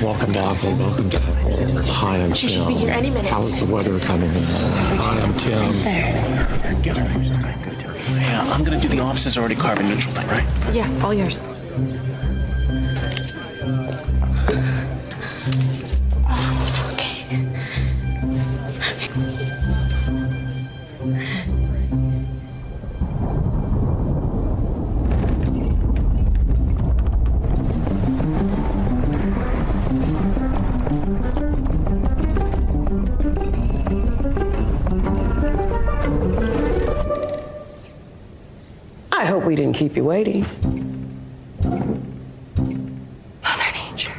Welcome to Apple. Welcome to Apple. Hi, I'm She Tim. should be here any minute. How's the weather coming in? Hi, I'm Tim. Yeah, I'm gonna do the offices already carbon neutral thing, right? Yeah, all yours. Keep you waiting. Mother Nature.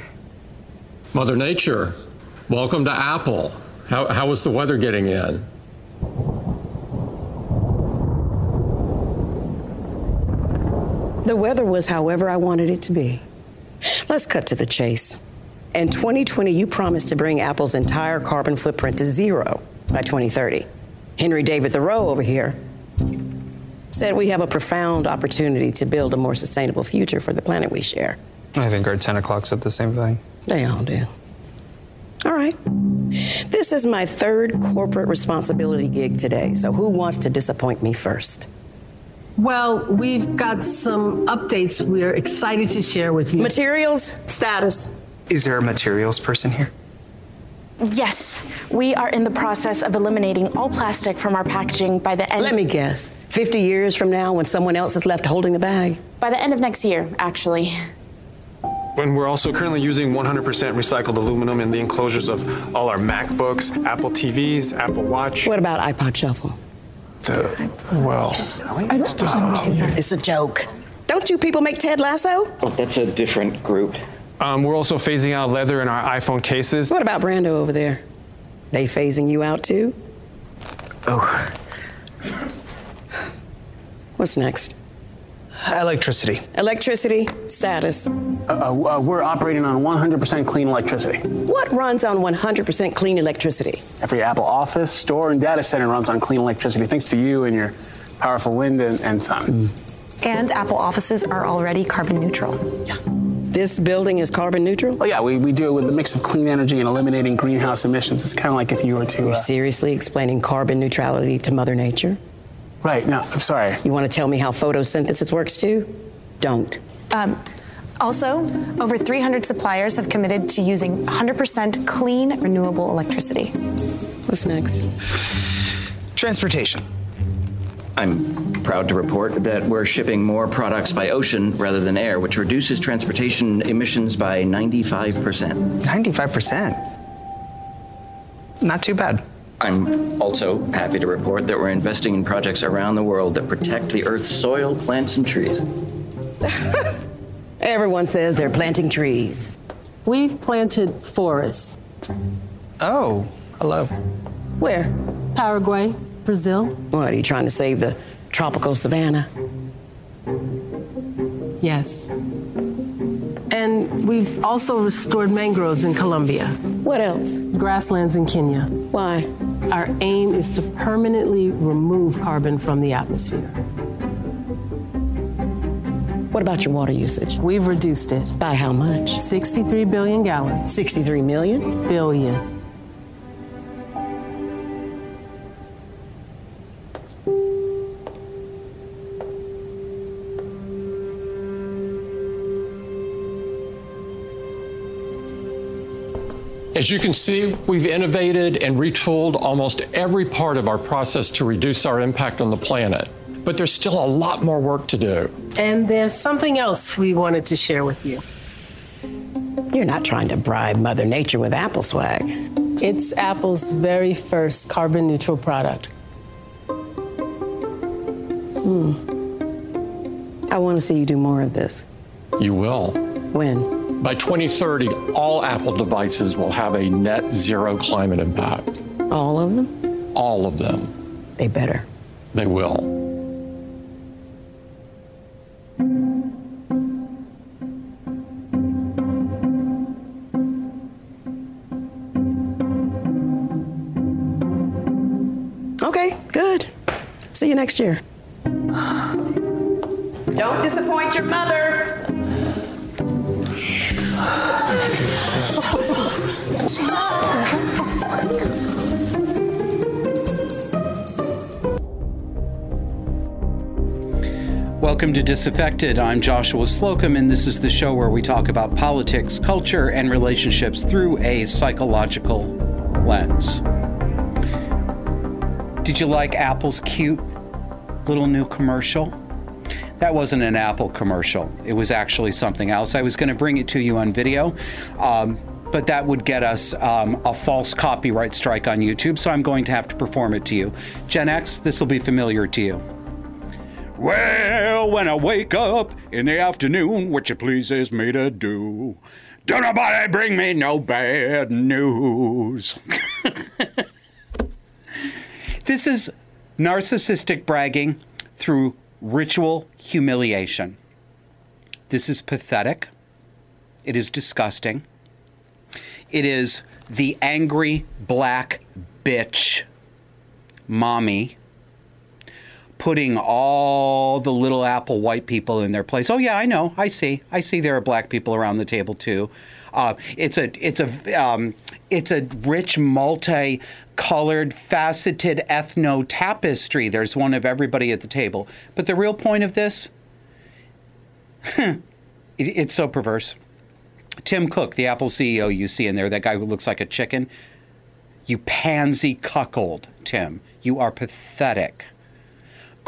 Mother Nature, welcome to Apple. How, how was the weather getting in? The weather was however I wanted it to be. Let's cut to the chase. In 2020, you promised to bring Apple's entire carbon footprint to zero by 2030. Henry David Thoreau over here said we have a profound opportunity to build a more sustainable future for the planet we share. I think our 10 o'clock said the same thing. They all do. All right. This is my third corporate responsibility gig today, so who wants to disappoint me first? Well, we've got some updates we're excited to share with you. Materials, status. Is there a materials person here? Yes, we are in the process of eliminating all plastic from our packaging by the end. Let me guess. 50 years from now, when someone else is left holding the bag? By the end of next year, actually. When we're also currently using 100% recycled aluminum in the enclosures of all our MacBooks, Apple TVs, Apple Watch. What about iPod Shuffle? Uh, well, It's a joke. Don't you people make Ted Lasso? Oh, that's a different group. Um, we're also phasing out leather in our iPhone cases. What about Brando over there? They phasing you out too? Oh, What's next? electricity. Electricity, status. Uh, uh, we're operating on 100% clean electricity. What runs on 100% clean electricity? Every Apple office, store, and data center runs on clean electricity, thanks to you and your powerful wind and, and sun. And Apple offices are already carbon neutral. This building is carbon neutral? Well, yeah, we, we do it with a mix of clean energy and eliminating greenhouse emissions. It's kind of like if you were to. You're Uh, seriously explaining carbon neutrality to Mother Nature? right, no, I'm sorry. You want to tell me how photosynthesis works too? Don't. Um, also, over 300 suppliers have committed to using 100% clean, renewable electricity. What's next? Transportation. I'm proud to report that we're shipping more products by ocean rather than air, which reduces transportation emissions by 95%. 95%. Not too bad. I'm also happy to report that we're investing in projects around the world that protect the Earth's soil, plants, and trees. Everyone says they're planting trees. We've planted forests. Oh, hello. Where? Paraguay, Brazil. What, are you trying to save the tropical savanna? Yes. And we've also restored mangroves in Colombia, What else? grasslands in Kenya. Why? Our aim is to permanently remove carbon from the atmosphere. What about your water usage? We've reduced it. By how much? 63 billion gallons. 63 million? Billion. As you can see, we've innovated and retooled almost every part of our process to reduce our impact on the planet. But there's still a lot more work to do. And there's something else we wanted to share with you. You're not trying to bribe Mother Nature with apple swag. It's Apple's very first carbon neutral product. Hmm. I want to see you do more of this. You will. When? By 2030, all Apple devices will have a net zero climate impact. All of them? All of them. They better. They will. Okay, good. See you next year. Don't disappoint your mother. Welcome to Disaffected. I'm Joshua Slocum, and this is the show where we talk about politics, culture, and relationships through a psychological lens. Did you like Apple's cute little new commercial? That wasn't an Apple commercial. It was actually something else. I was going to bring it to you on video, um, but that would get us um, a false copyright strike on YouTube, so I'm going to have to perform it to you. Gen X, this will be familiar to you. Well, when I wake up in the afternoon, what you pleases me to do. Don't nobody bring me no bad news. this is narcissistic bragging through ritual humiliation. This is pathetic. It is disgusting. It is the angry black bitch mommy putting all the little apple white people in their place. Oh yeah, I know. I see. I see there are black people around the table too. Uh, it's a it's a um, it's a rich multi-colored faceted ethno tapestry. There's one of everybody at the table. But the real point of this, it, it's so perverse. Tim Cook, the Apple CEO you see in there, that guy who looks like a chicken. You pansy cuckold, Tim. You are pathetic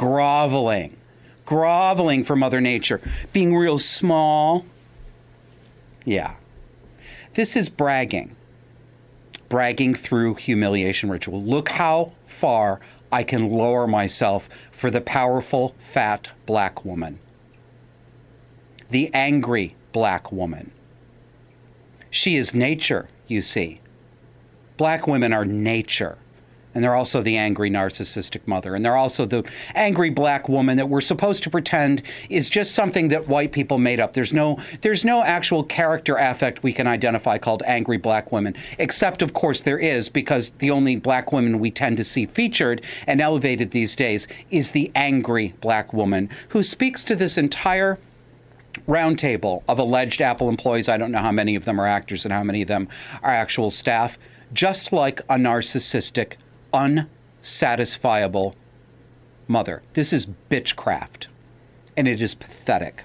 groveling, groveling for Mother Nature, being real small. Yeah. This is bragging, bragging through humiliation ritual. Look how far I can lower myself for the powerful, fat black woman, the angry black woman. She is nature, you see. Black women are nature. And they're also the angry narcissistic mother. And they're also the angry black woman that we're supposed to pretend is just something that white people made up. There's no there's no actual character affect we can identify called angry black women except of course there is because the only black women we tend to see featured and elevated these days is the angry black woman who speaks to this entire roundtable of alleged apple employees i don't know how many of them are actors and how many of them are actual staff just like a narcissistic unsatisfiable mother. This is bitchcraft, and it is pathetic.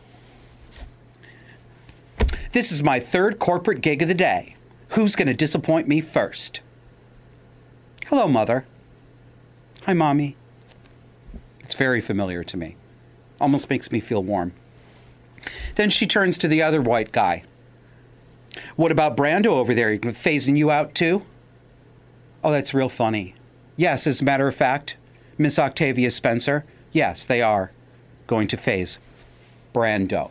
This is my third corporate gig of the day. Who's going to disappoint me first? Hello, mother. Hi, mommy. It's very familiar to me. Almost makes me feel warm. Then she turns to the other white guy. What about Brando over there? Phasing you out too? Oh, that's real funny. Yes, as a matter of fact, Miss Octavia Spencer, yes, they are going to phase Brando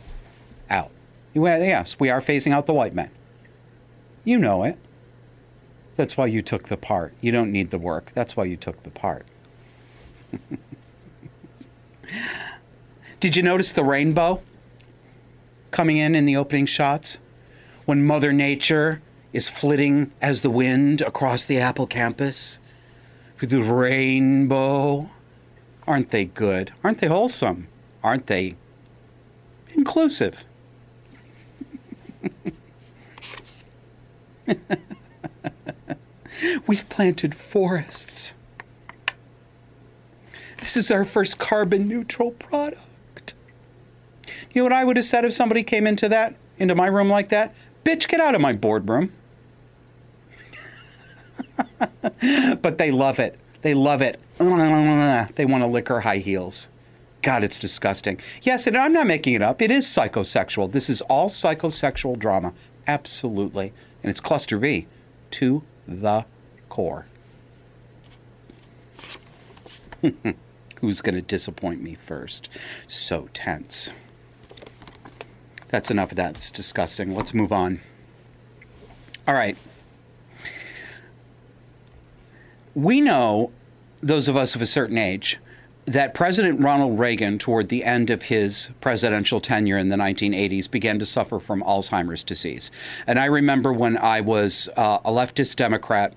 out. Yes, we are phasing out the white men. You know it. That's why you took the part. You don't need the work. That's why you took the part. Did you notice the rainbow coming in in the opening shots? When Mother Nature is flitting as the wind across the Apple campus? with the rainbow. Aren't they good? Aren't they wholesome? Aren't they inclusive? We've planted forests. This is our first carbon neutral product. You know what I would have said if somebody came into that, into my room like that? Bitch, get out of my boardroom. but they love it. They love it. They want to lick her high heels. God, it's disgusting. Yes, and I'm not making it up. It is psychosexual. This is all psychosexual drama. Absolutely. And it's cluster B to the core. Who's going to disappoint me first? So tense. That's enough of that. It's disgusting. Let's move on. All right we know, those of us of a certain age, that President Ronald Reagan, toward the end of his presidential tenure in the 1980s, began to suffer from Alzheimer's disease. And I remember when I was uh, a leftist Democrat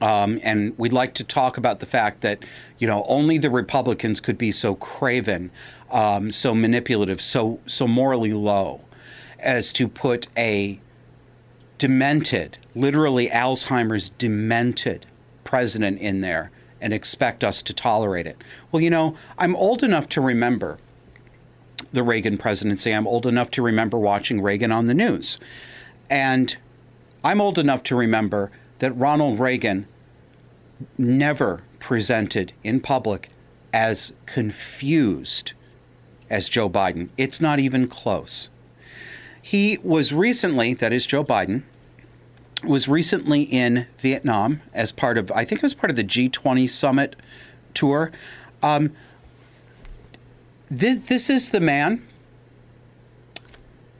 Um, and we'd like to talk about the fact that, you know, only the Republicans could be so craven, um, so manipulative, so so morally low, as to put a demented, literally Alzheimer's demented president in there and expect us to tolerate it. Well, you know, I'm old enough to remember the Reagan presidency. I'm old enough to remember watching Reagan on the news. And I'm old enough to remember that Ronald Reagan never presented in public as confused as Joe Biden. It's not even close. He was recently, that is Joe Biden, was recently in Vietnam as part of, I think it was part of the G20 summit tour. Um, th- this is the man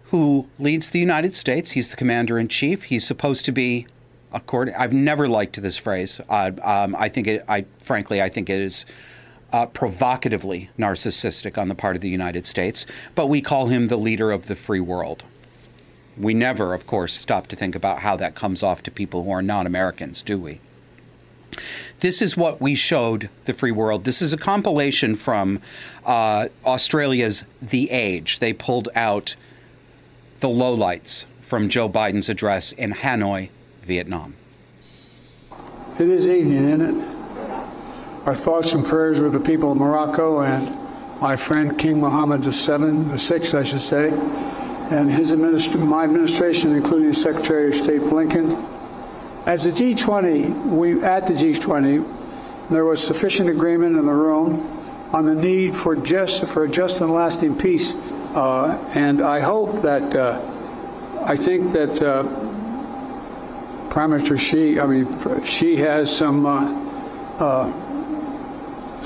who leads the United States. He's the commander in chief. He's supposed to be, according. I've never liked this phrase. Uh, um, I think it. I frankly, I think it is. Uh, provocatively narcissistic on the part of the United States, but we call him the leader of the free world. We never, of course, stop to think about how that comes off to people who are non Americans, do we? This is what we showed the free world. This is a compilation from uh, Australia's The Age. They pulled out the lowlights from Joe Biden's address in Hanoi, Vietnam. It is evening, isn't it? Our thoughts and prayers with the people of Morocco and my friend King Mohammed VII, the sixth, I should say, and his administ- my administration, including Secretary of State Blinken. As the G20, we at the G20, there was sufficient agreement in the room on the need for just for a just and lasting peace, uh, and I hope that uh, I think that uh, Prime Minister Xi, I mean, she has some uh, uh,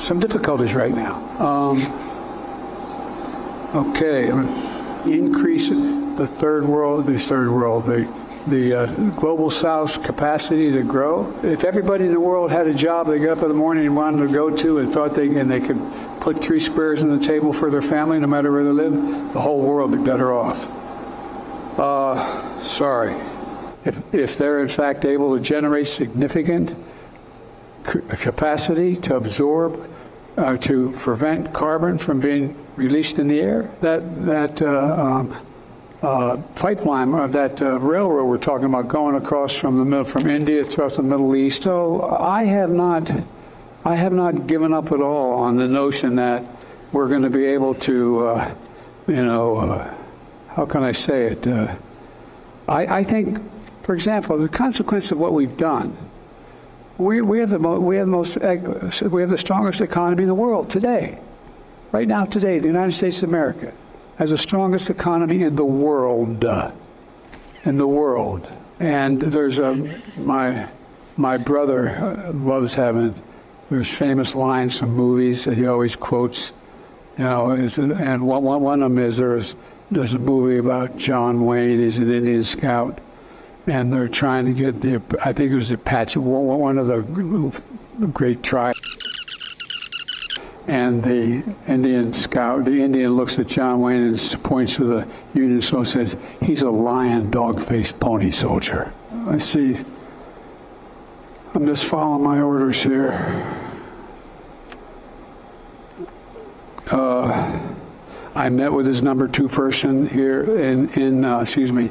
some difficulties right now. Um, okay, increase the third world, the third world, the the uh, global South's capacity to grow. If everybody in the world had a job they got up in the morning and wanted to go to and thought they and they could put three squares on the table for their family, no matter where they live, the whole world would be better off. Uh, sorry. If, if they're in fact able to generate significant capacity to absorb, uh, to prevent carbon from being released in the air, that that uh, um, uh, pipeline or that uh, railroad we're talking about going across from the middle, from India across the Middle East. So I have not, I have not given up at all on the notion that we're going to be able to, uh, you know, how can I say it? I, I think, for example, the consequence of what we've done. We, have the mo- we have the most we have the strongest economy in the world today, right now today, the United States of America has the strongest economy in the world. In the world. And there's a, my, my brother uh, loves having, there's famous lines from movies that he always quotes. You know, and one, one of them is there's, there's a movie about John Wayne, he's an Indian scout, and they're trying to get the, I think it was Apache, one of the great tribes. And the Indian scout, the Indian looks at John Wayne and points to the Union soldier says, he's a lion, dog-faced pony soldier. I see. I'm just following my orders here. Uh, I met with his number two person here in, in uh, excuse me,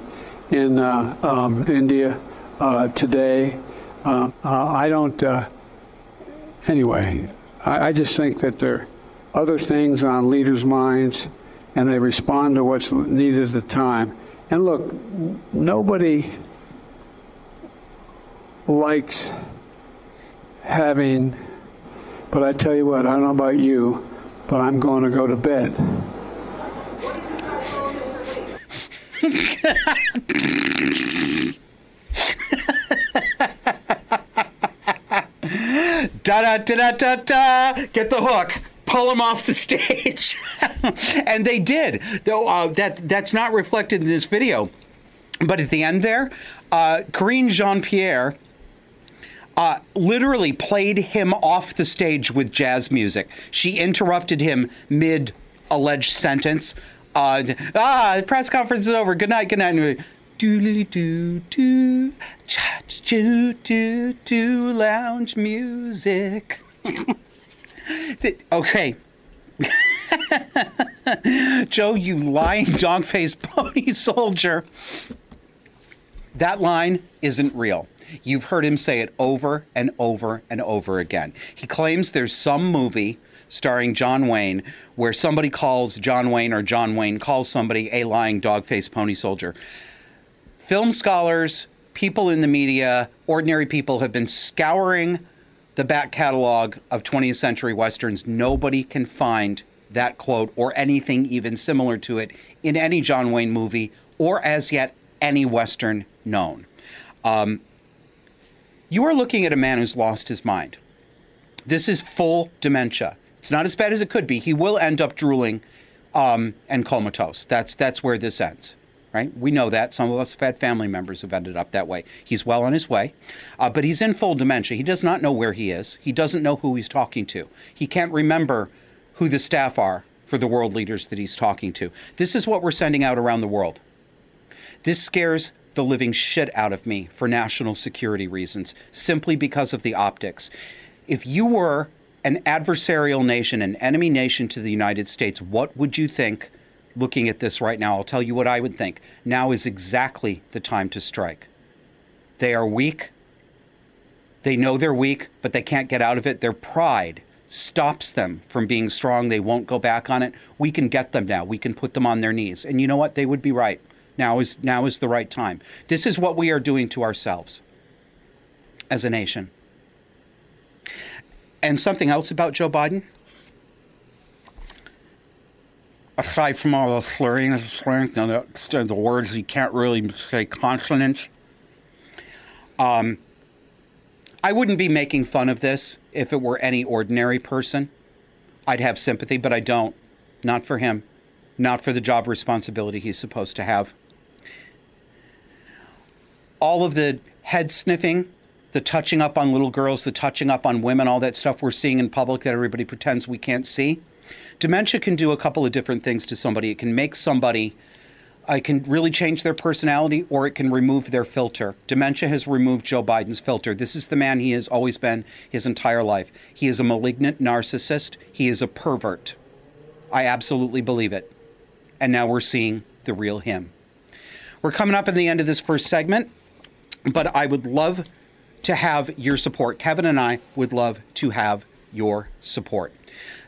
in uh, um, India uh, today. Uh, I don't, anyway, I, I just think that there are other things on leaders' minds and they respond to what's needed at the time. And look, nobody likes having, but I tell you what, I don't know about you, but I'm going to go to bed. Da da da da da da. Get the hook. Pull him off the stage, and they did. Though uh, that that's not reflected in this video, but at the end there, uh, Karine Jean Pierre. Uh, literally played him off the stage with jazz music. She interrupted him mid alleged sentence. Uh, ah, the press conference is over. Good night, good night. doodly doo doo, cha choo doo doo, lounge music. okay. Joe, you lying dog faced pony soldier. That line isn't real. You've heard him say it over and over and over again. He claims there's some movie starring John Wayne where somebody calls John Wayne or John Wayne calls somebody a lying dog faced pony soldier. Film scholars, people in the media, ordinary people have been scouring the back catalog of 20th century westerns. Nobody can find that quote or anything even similar to it in any John Wayne movie or as yet any western known. Um, you are looking at a man who's lost his mind. This is full dementia. It's not as bad as it could be. He will end up drooling um, and comatose. That's that's where this ends, right? We know that. Some of us have had family members who've ended up that way. He's well on his way, uh, but he's in full dementia. He does not know where he is. He doesn't know who he's talking to. He can't remember who the staff are for the world leaders that he's talking to. This is what we're sending out around the world. This scares the living shit out of me for national security reasons, simply because of the optics. If you were an adversarial nation, an enemy nation to the United States, what would you think looking at this right now? I'll tell you what I would think. Now is exactly the time to strike. They are weak. They know they're weak, but they can't get out of it. Their pride stops them from being strong. They won't go back on it. We can get them now. We can put them on their knees. And you know what? They would be right. Now is now is the right time. This is what we are doing to ourselves as a nation. And something else about Joe Biden. Aside from all the slurring, and slurring, the, the words he can't really say consonants. Um, I wouldn't be making fun of this if it were any ordinary person. I'd have sympathy, but I don't. Not for him. Not for the job responsibility he's supposed to have. All of the head sniffing, the touching up on little girls, the touching up on women, all that stuff we're seeing in public that everybody pretends we can't see. Dementia can do a couple of different things to somebody. It can make somebody I can really change their personality or it can remove their filter. Dementia has removed Joe Biden's filter. This is the man he has always been his entire life. He is a malignant narcissist, he is a pervert. I absolutely believe it. And now we're seeing the real him. We're coming up in the end of this first segment, but I would love to have your support. Kevin and I would love to have your support.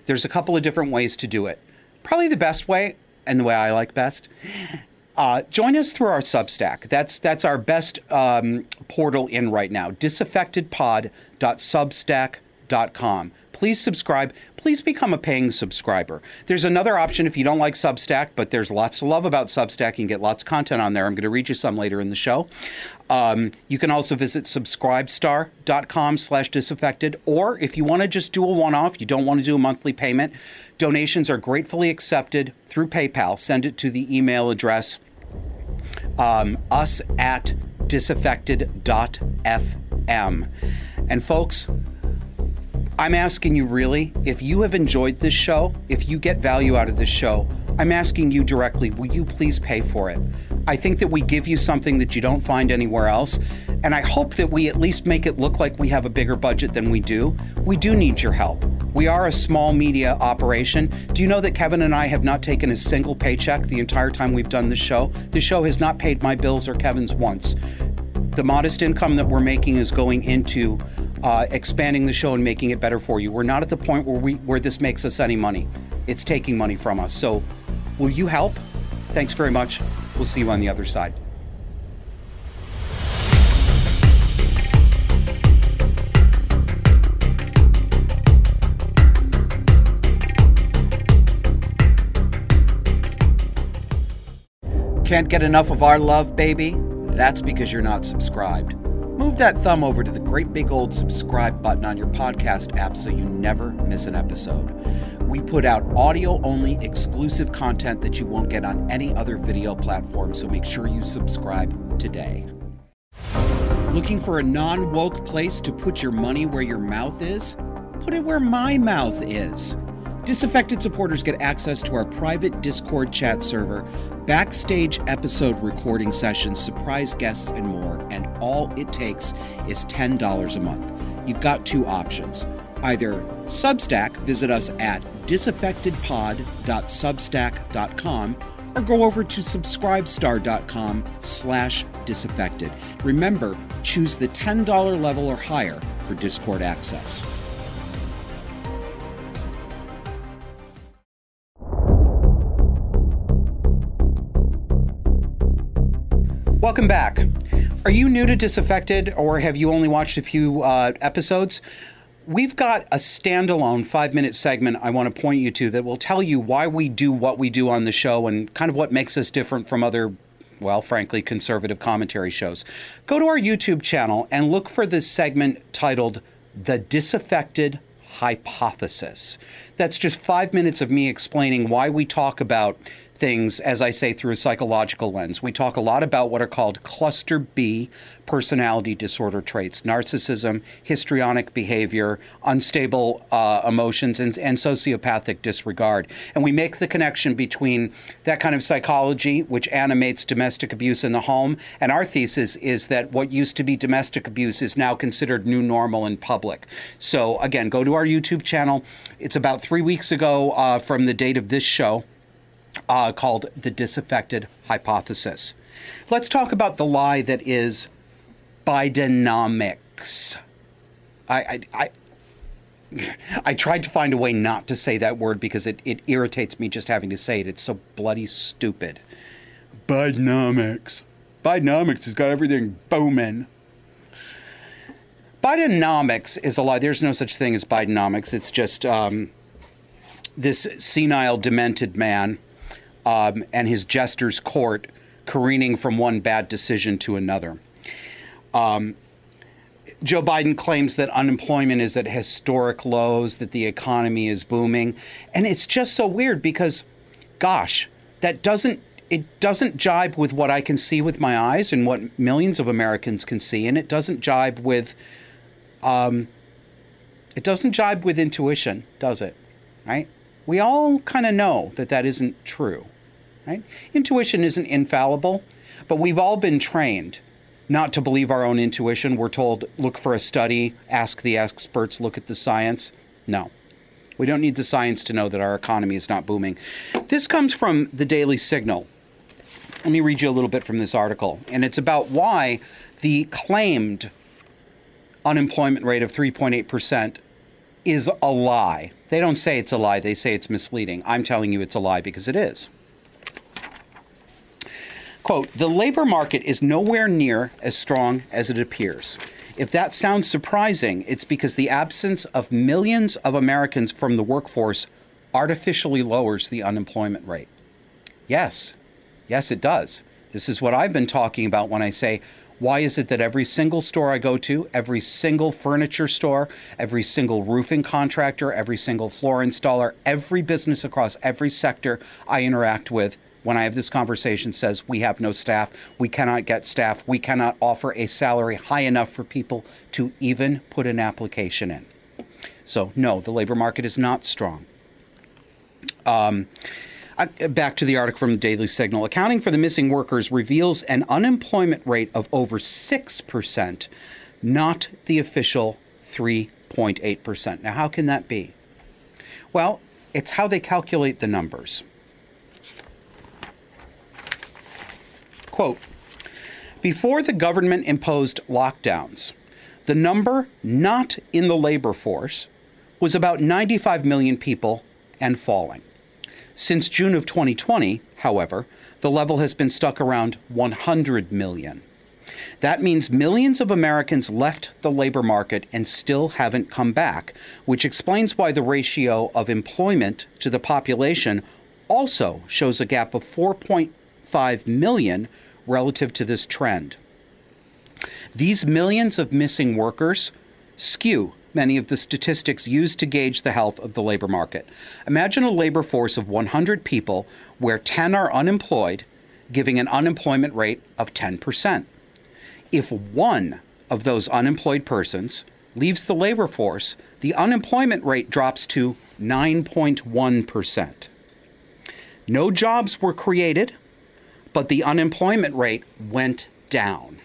There's a couple of different ways to do it. Probably the best way, and the way I like best, uh, join us through our Substack. That's that's our best um, portal in right now. Disaffectedpod.substack.com. Please subscribe. Please become a paying subscriber. There's another option if you don't like Substack, but there's lots to love about Substack. You can get lots of content on there. I'm going to read you some later in the show. Um, you can also visit subscribestar.com slash disaffected. Or if you want to just do a one-off, you don't want to do a monthly payment, donations are gratefully accepted through PayPal. Send it to the email address um, us at disaffected.fm. And folks, I'm asking you really, if you have enjoyed this show, if you get value out of this show, I'm asking you directly, will you please pay for it? I think that we give you something that you don't find anywhere else, and I hope that we at least make it look like we have a bigger budget than we do. We do need your help. We are a small media operation. Do you know that Kevin and I have not taken a single paycheck the entire time we've done this show? The show has not paid my bills or Kevin's once. The modest income that we're making is going into uh, expanding the show and making it better for you. We're not at the point where we where this makes us any money. It's taking money from us. So, will you help? Thanks very much. We'll see you on the other side. Can't get enough of our love, baby? That's because you're not subscribed. Move that thumb over to the great big old subscribe button on your podcast app so you never miss an episode. We put out audio only exclusive content that you won't get on any other video platform, so make sure you subscribe today. Looking for a non woke place to put your money where your mouth is? Put it where my mouth is Disaffected supporters get access to our private Discord chat server, backstage episode recording sessions, surprise guests, and more. And all it takes is $10 a month. You've got two options. Either Substack, visit us at disaffectedpod.substack.com or go over to subscribestar.com slash disaffected. Remember, choose the $10 level or higher for Discord access. Welcome back. Are you new to Disaffected or have you only watched a few uh, episodes? We've got a standalone five minute segment I want to point you to that will tell you why we do what we do on the show and kind of what makes us different from other, well, frankly, conservative commentary shows. Go to our YouTube channel and look for this segment titled The Disaffected Hypothesis. That's just five minutes of me explaining why we talk about things, as I say, through a psychological lens. We talk a lot about what are called cluster B personality disorder traits narcissism, histrionic behavior, unstable uh, emotions, and, and sociopathic disregard. And we make the connection between that kind of psychology, which animates domestic abuse in the home, and our thesis is that what used to be domestic abuse is now considered new normal in public. So, again, go to our YouTube channel. It's about three weeks ago uh, from the date of this show uh, called the disaffected hypothesis. Let's talk about the lie that is Bidenomics. I, I, I I tried to find a way not to say that word because it, it irritates me just having to say it. It's so bloody stupid. Bidenomics. Bidenomics has got everything booming. Bidenomics is a lie. There's no such thing as Bidenomics. It's just um, this senile, demented man um, and his jester's court careening from one bad decision to another. Um, Joe Biden claims that unemployment is at historic lows, that the economy is booming, and it's just so weird because, gosh, that doesn't it doesn't jibe with what I can see with my eyes and what millions of Americans can see, and it doesn't jibe with, um, it doesn't jibe with intuition, does it? Right? We all kind of know that that isn't true. Right? Intuition isn't infallible, but we've all been trained not to believe our own intuition. We're told, look for a study, ask the experts, look at the science. No. We don't need the science to know that our economy is not booming. This comes from the Daily Signal. Let me read you a little bit from this article. And it's about why the claimed unemployment rate of 3.8% is a lie. They don't say it's a lie, they say it's misleading. I'm telling you it's a lie because it is. Quote, the labor market is nowhere near as strong as it appears. If that sounds surprising, it's because the absence of millions of Americans from the workforce artificially lowers the unemployment rate. Yes, yes, it does. This is what I've been talking about when I say, why is it that every single store I go to, every single furniture store, every single roofing contractor, every single floor installer, every business across every sector I interact with when I have this conversation says we have no staff, we cannot get staff, we cannot offer a salary high enough for people to even put an application in. So, no, the labor market is not strong. Um, back to the article from the Daily Signal. Accounting for the missing workers reveals an unemployment rate of over 6%, not the official 3.8%. Now, how can that be? Well, it's how they calculate the numbers. Quote Before the government imposed lockdowns, the number not in the labor force was about 95 million people and falling. Since June of 2020, however, the level has been stuck around 100 million. That means millions of Americans left the labor market and still haven't come back, which explains why the ratio of employment to the population also shows a gap of 4.5 million relative to this trend. These millions of missing workers skew many of the statistics used to gauge the health of the labor market. Imagine a labor force of 100 people where 10 are unemployed, giving an unemployment rate of 10%. If one of those unemployed persons leaves the labor force, the unemployment rate drops to 9.1%. No jobs were created, but the unemployment rate went down.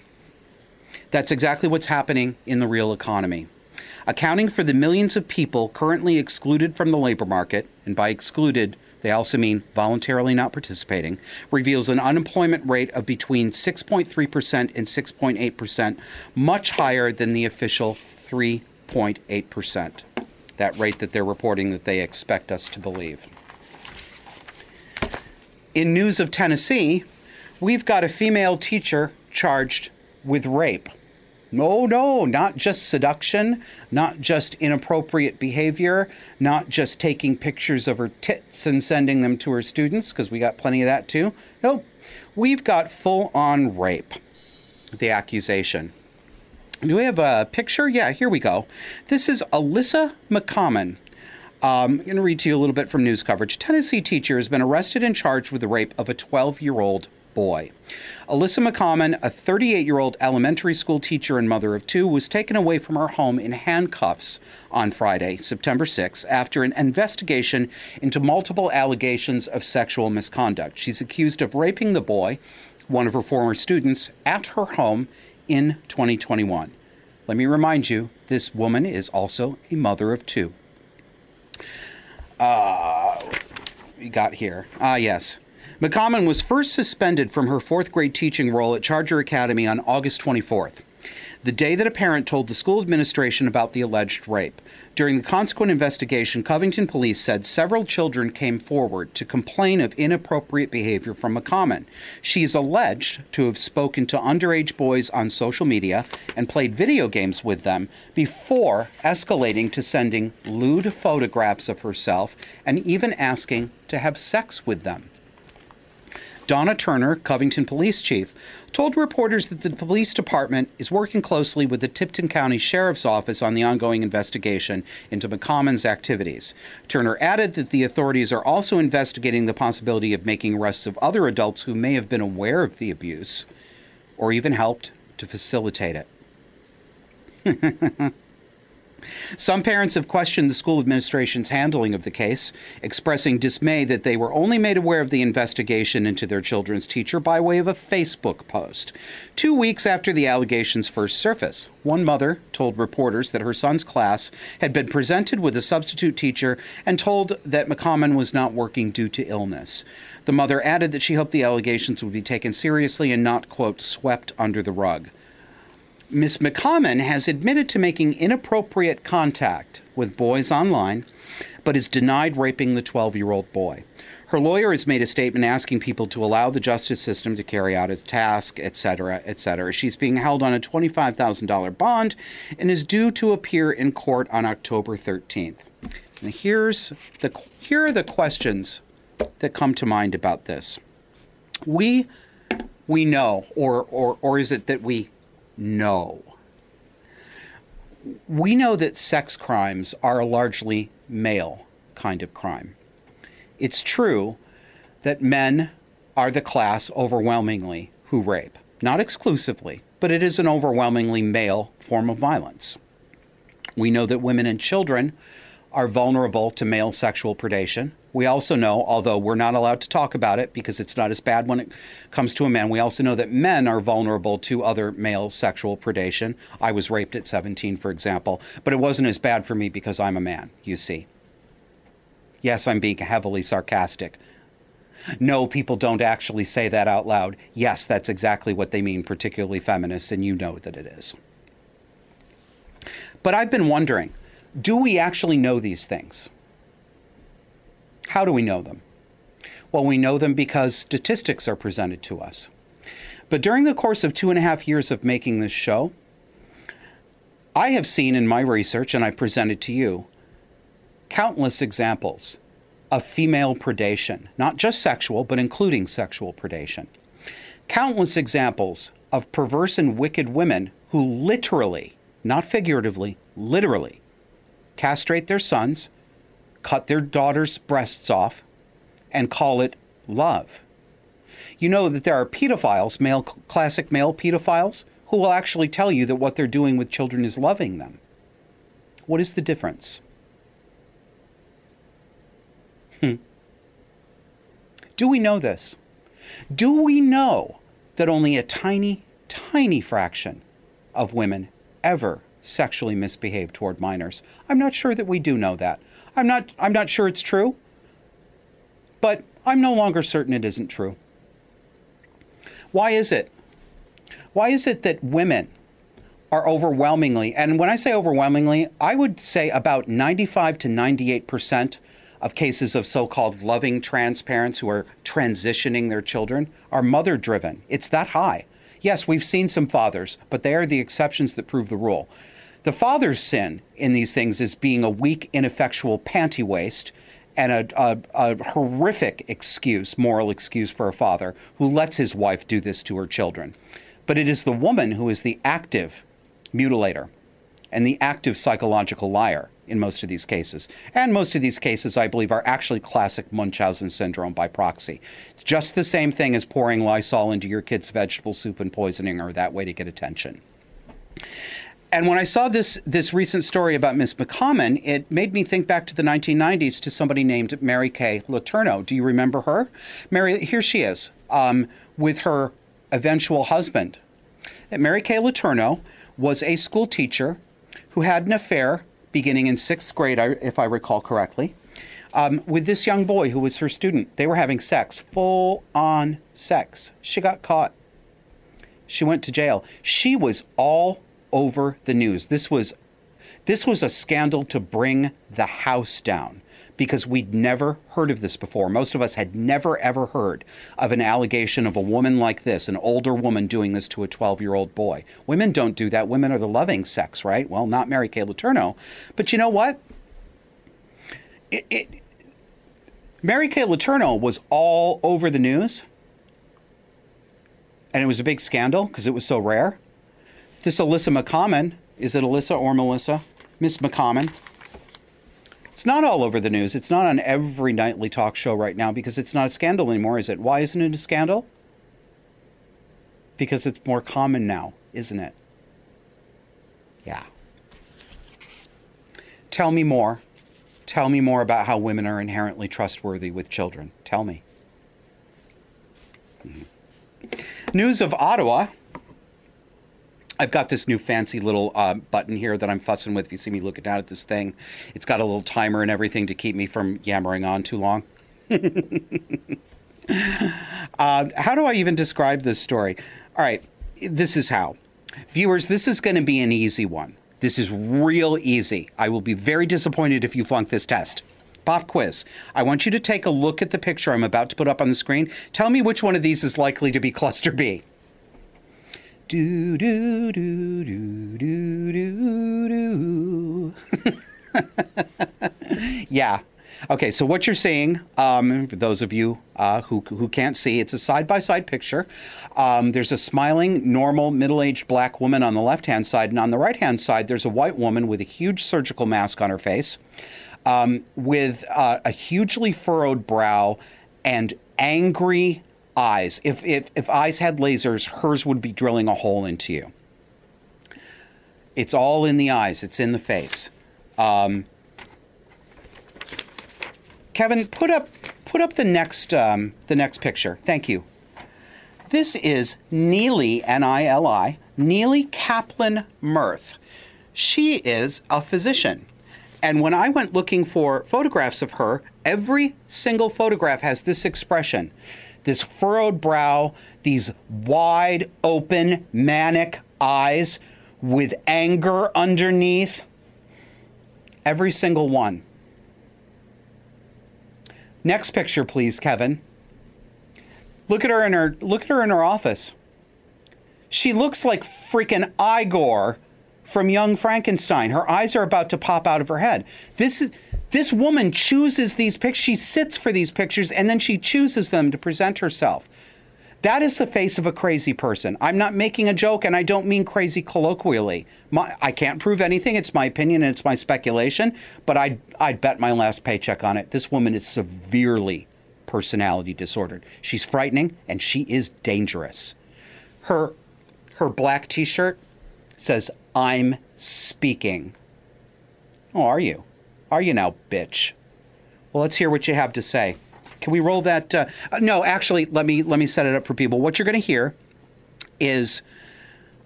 That's exactly what's happening in the real economy. Accounting for the millions of people currently excluded from the labor market, and by excluded, they also mean voluntarily not participating, reveals an unemployment rate of between 6.3% and 6.8%, much higher than the official 3.8%, that rate that they're reporting that they expect us to believe. In news of Tennessee, we've got a female teacher charged with rape. No, no, not just seduction, not just inappropriate behavior, not just taking pictures of her tits and sending them to her students, because we got plenty of that too. Nope. We've got full on rape, the accusation. Do we have a picture? Yeah, here we go. This is Alissa McCommon. Um, I'm going to read to you a little bit from news coverage. Tennessee teacher has been arrested and charged with the rape of a 12 year old boy. Alissa McCommon, a 38 year old elementary school teacher and mother of two, was taken away from her home in handcuffs on Friday, September 6, after an investigation into multiple allegations of sexual misconduct. She's accused of raping the boy, one of her former students, at her home in 2021. Let me remind you, this woman is also a mother of two. Uh, we got here. Ah, yes. McCommon was first suspended from her fourth grade teaching role at Charger Academy on August 24th, the day that a parent told the school administration about the alleged rape. During the consequent investigation, Covington police said several children came forward to complain of inappropriate behavior from McCommon. She is alleged to have spoken to underage boys on social media and played video games with them before escalating to sending lewd photographs of herself and even asking to have sex with them. Donna Turner, Covington Police Chief, told reporters that the police department is working closely with the Tipton County Sheriff's Office on the ongoing investigation into McCommon's activities. Turner added that the authorities are also investigating the possibility of making arrests of other adults who may have been aware of the abuse or even helped to facilitate it. Some parents have questioned the school administration's handling of the case, expressing dismay that they were only made aware of the investigation into their children's teacher by way of a Facebook post. Two weeks after the allegations first surfaced, one mother told reporters that her son's class had been presented with a substitute teacher and told that McCommon was not working due to illness. The mother added that she hoped the allegations would be taken seriously and not, quote, swept under the rug. Miss McCommon has admitted to making inappropriate contact with boys online, but is denied raping the 12 year old boy. Her lawyer has made a statement asking people to allow the justice system to carry out its task, etc., etc. She's being held on a $25,000 bond and is due to appear in court on October 13th. And here's the here are the questions that come to mind about this. We we know, or or or is it that we no. We know that sex crimes are a largely male kind of crime. It's true that men are the class overwhelmingly who rape. Not exclusively, but it is an overwhelmingly male form of violence. We know that women and children are vulnerable to male sexual predation. We also know, although we're not allowed to talk about it because it's not as bad when it comes to a man, we also know that men are vulnerable to other male sexual predation. I was raped at 17, for example, but it wasn't as bad for me because I'm a man, you see. Yes, I'm being heavily sarcastic. No, people don't actually say that out loud. Yes, that's exactly what they mean, particularly feminists, and you know that it is. But I've been wondering do we actually know these things? How do we know them? Well, we know them because statistics are presented to us. But during the course of two and a half years of making this show, I have seen in my research, and I presented to you, countless examples of female predation, not just sexual, but including sexual predation. Countless examples of perverse and wicked women who literally, not figuratively, literally, castrate their sons, cut their daughters' breasts off, and call it love. You know that there are pedophiles, male classic male pedophiles, who will actually tell you that what they're doing with children is loving them. What is the difference? Hmm. Do we know this? Do we know that only a tiny, tiny fraction of women ever sexually misbehave toward minors? I'm not sure that we do know that. I'm not I'm not sure it's true. But I'm no longer certain it isn't true. Why is it? Why is it that women are overwhelmingly, and when I say overwhelmingly, I would say about 95 to 98 percent of cases of so called loving trans parents who are transitioning their children are mother driven. It's that high. Yes, we've seen some fathers, but they are the exceptions that prove the rule. The father's sin in these things is being a weak, ineffectual panty waist and a, a, a, horrific excuse, moral excuse for a father who lets his wife do this to her children. But it is the woman who is the active mutilator and the active psychological liar in most of these cases. And most of these cases, I believe, are actually classic Munchausen syndrome by proxy. It's just the same thing as pouring Lysol into your kid's vegetable soup and poisoning her that way to get attention. And when I saw this this recent story about Miss McCommon, it made me think back to the 1990s to somebody named Mary Kay Letourneau. Do you remember her? Mary, here she is um, with her eventual husband. Mary Kay Letourneau was a school teacher who had an affair beginning in sixth grade, if I recall correctly, um, with this young boy who was her student. They were having sex, full on sex. She got caught. She went to jail. She was all over the news. This was this was a scandal to bring the house down because we'd never heard of this before. Most of us had never, ever heard of an allegation of a woman like this, an older woman doing this to a 12 year old boy. Women don't do that. Women are the loving sex, right? Well, not Mary Kay Letourneau. But you know what? It, it, Mary Kay Letourneau was all over the news. And it was a big scandal because it was so rare. This Alissa McCommon, is it Alissa or Melissa? Miss McCommon, it's not all over the news. It's not on every nightly talk show right now because it's not a scandal anymore, is it? Why isn't it a scandal? Because it's more common now, isn't it? Yeah. Tell me more. Tell me more about how women are inherently trustworthy with children. Tell me. Mm-hmm. News of Ottawa I've got this new fancy little uh, button here that I'm fussing with. If you see me looking down at this thing, it's got a little timer and everything to keep me from yammering on too long. uh, how do I even describe this story? All right, this is how. Viewers, this is going to be an easy one. This is real easy. I will be very disappointed if you flunk this test. Pop quiz. I want you to take a look at the picture I'm about to put up on the screen. Tell me which one of these is likely to be cluster B. Do do do do do do do. yeah. Okay, so what you're seeing, um, for those of you uh, who, who can't see, it's a side by side picture. Um, there's a smiling, normal, middle aged black woman on the left hand side, and on the right hand side, there's a white woman with a huge surgical mask on her face, um, with uh, a hugely furrowed brow and angry eyes. If, if, if eyes had lasers, hers would be drilling a hole into you. It's all in the eyes, it's in the face. Um, Kevin, put up put up the next um, the next picture. Thank you. This is Nili N I L I Nili Kaplan Myrth. She is a physician, and when I went looking for photographs of her, every single photograph has this expression this furrowed brow, these wide open, manic eyes with anger underneath. Every single one. Next picture, please, Kevin. Look at her in her look at her in her office. She looks like freaking Igor from Young Frankenstein. Her eyes are about to pop out of her head. This is this woman chooses these pictures. She sits for these pictures and then she chooses them to present herself. That is the face of a crazy person. I'm not making a joke and I don't mean crazy colloquially. My, I can't prove anything. It's my opinion and it's my speculation, but I'd, I'd bet my last paycheck on it. This woman is severely personality disordered. She's frightening and she is dangerous. Her, her black t shirt says, I'm speaking. Oh, are you? Are you now, bitch? Well, let's hear what you have to say. Can we roll that? Uh, uh, no, actually, let me let me set it up for people. What you're going to hear is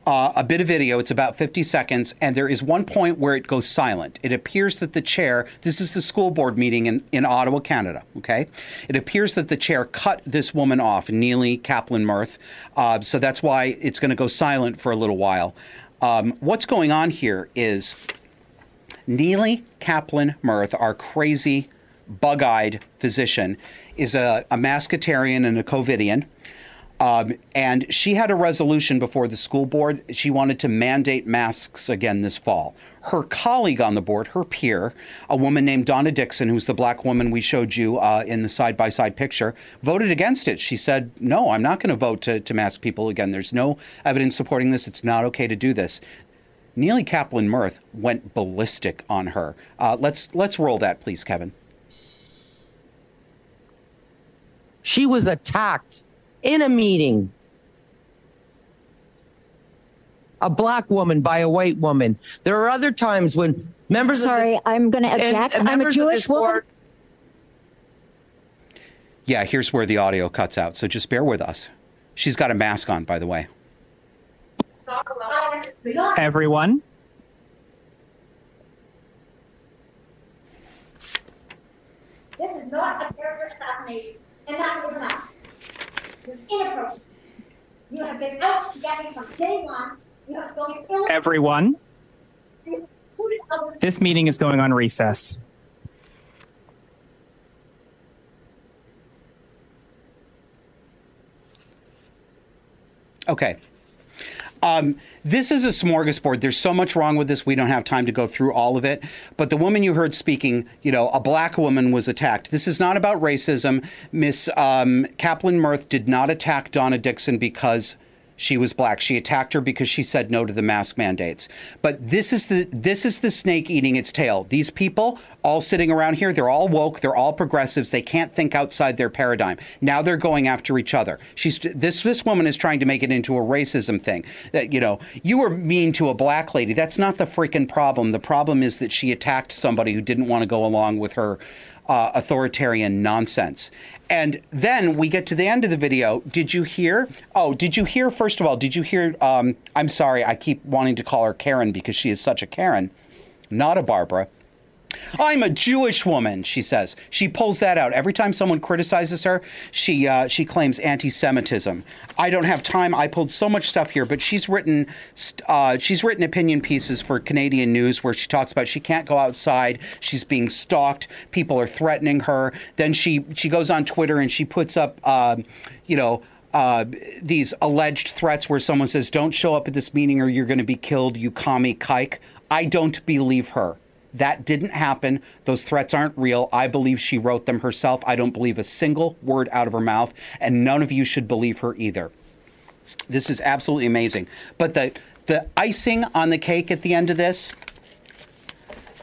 uh, a bit of video. It's about 50 seconds, and there is one point where it goes silent. It appears that the chair, this is the school board meeting in, in Ottawa, Canada, okay? It appears that the chair cut this woman off, Nili Kaplan Myrth. Uh, so that's why it's going to go silent for a little while. Um, what's going on here is Nili Kaplan Myrth, our crazy, bug eyed physician, is a, a and a COVIDian. Um, and she had a resolution before the school board. She wanted to mandate masks again this fall. Her colleague on the board, her peer, a woman named Donna Dixon, who's the black woman we showed you uh, in the side by side picture, voted against it. She said, No, I'm not going to vote to, mask people again. There's no evidence supporting this. It's not okay to do this. Nili Kaplan Myrth went ballistic on her. Uh, let's let's roll that, please, Kevin. She was attacked in a meeting. A black woman by a white woman. There are other times when members. Sorry, of I'm going to object. I'm a Jewish woman. board- Yeah, here's where the audio cuts out. So just bear with us. She's got a mask on, by the way. Everyone, This is not a character assassination, and that was enough. It was inappropriate. You have been out to get me from day one. Everyone, this meeting is going on recess. Okay. Um, this is a smorgasbord. There's so much wrong with this. We don't have time to go through all of it. But the woman you heard speaking, you know, a black woman was attacked. This is not about racism. Miss um, Kaplan Myrth did not attack Donna Dixon because she was black. She attacked her because she said no to the mask mandates. But this is the this is the snake eating its tail. These people all sitting around here, they're all woke, they're all progressives. They can't think outside their paradigm. Now they're going after each other. She's this this woman is trying to make it into a racism thing. That you know, you were mean to a black lady. That's not the freaking problem. The problem is that she attacked somebody who didn't want to go along with her uh, authoritarian nonsense. And then we get to the end of the video. Did you hear? Oh, did you hear? First of all, did you hear? Um, I'm sorry, I keep wanting to call her Karen because she is such a Karen, not a Barbara. I'm a Jewish woman, she says. She pulls that out every time someone criticizes her. She uh, she claims anti-Semitism. I don't have time. I pulled so much stuff here, but she's written uh, she's written opinion pieces for Canadian news where she talks about she can't go outside. She's being stalked. People are threatening her. Then she she goes on Twitter and she puts up, um, you know. Uh, these alleged threats where someone says, Don't show up at this meeting or you're going to be killed, you commie kike. I don't believe her. That didn't happen. Those threats aren't real. I believe she wrote them herself. I don't believe a single word out of her mouth, and none of you should believe her either. This is absolutely amazing. But the the icing on the cake at the end of this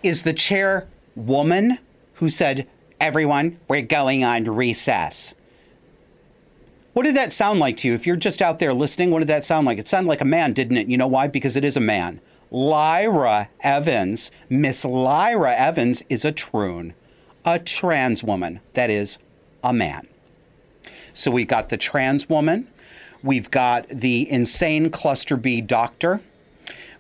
is the chair woman who said, "Everyone, we're going on recess." What did that sound like to you? If you're just out there listening, what did that sound like? It sounded like a man, didn't it? You know why? Because it is a man. Lyra Evans, Miss Lyra Evans, is a troon, a trans woman. That is a man. So we've got the trans woman, we've got the insane cluster B doctor,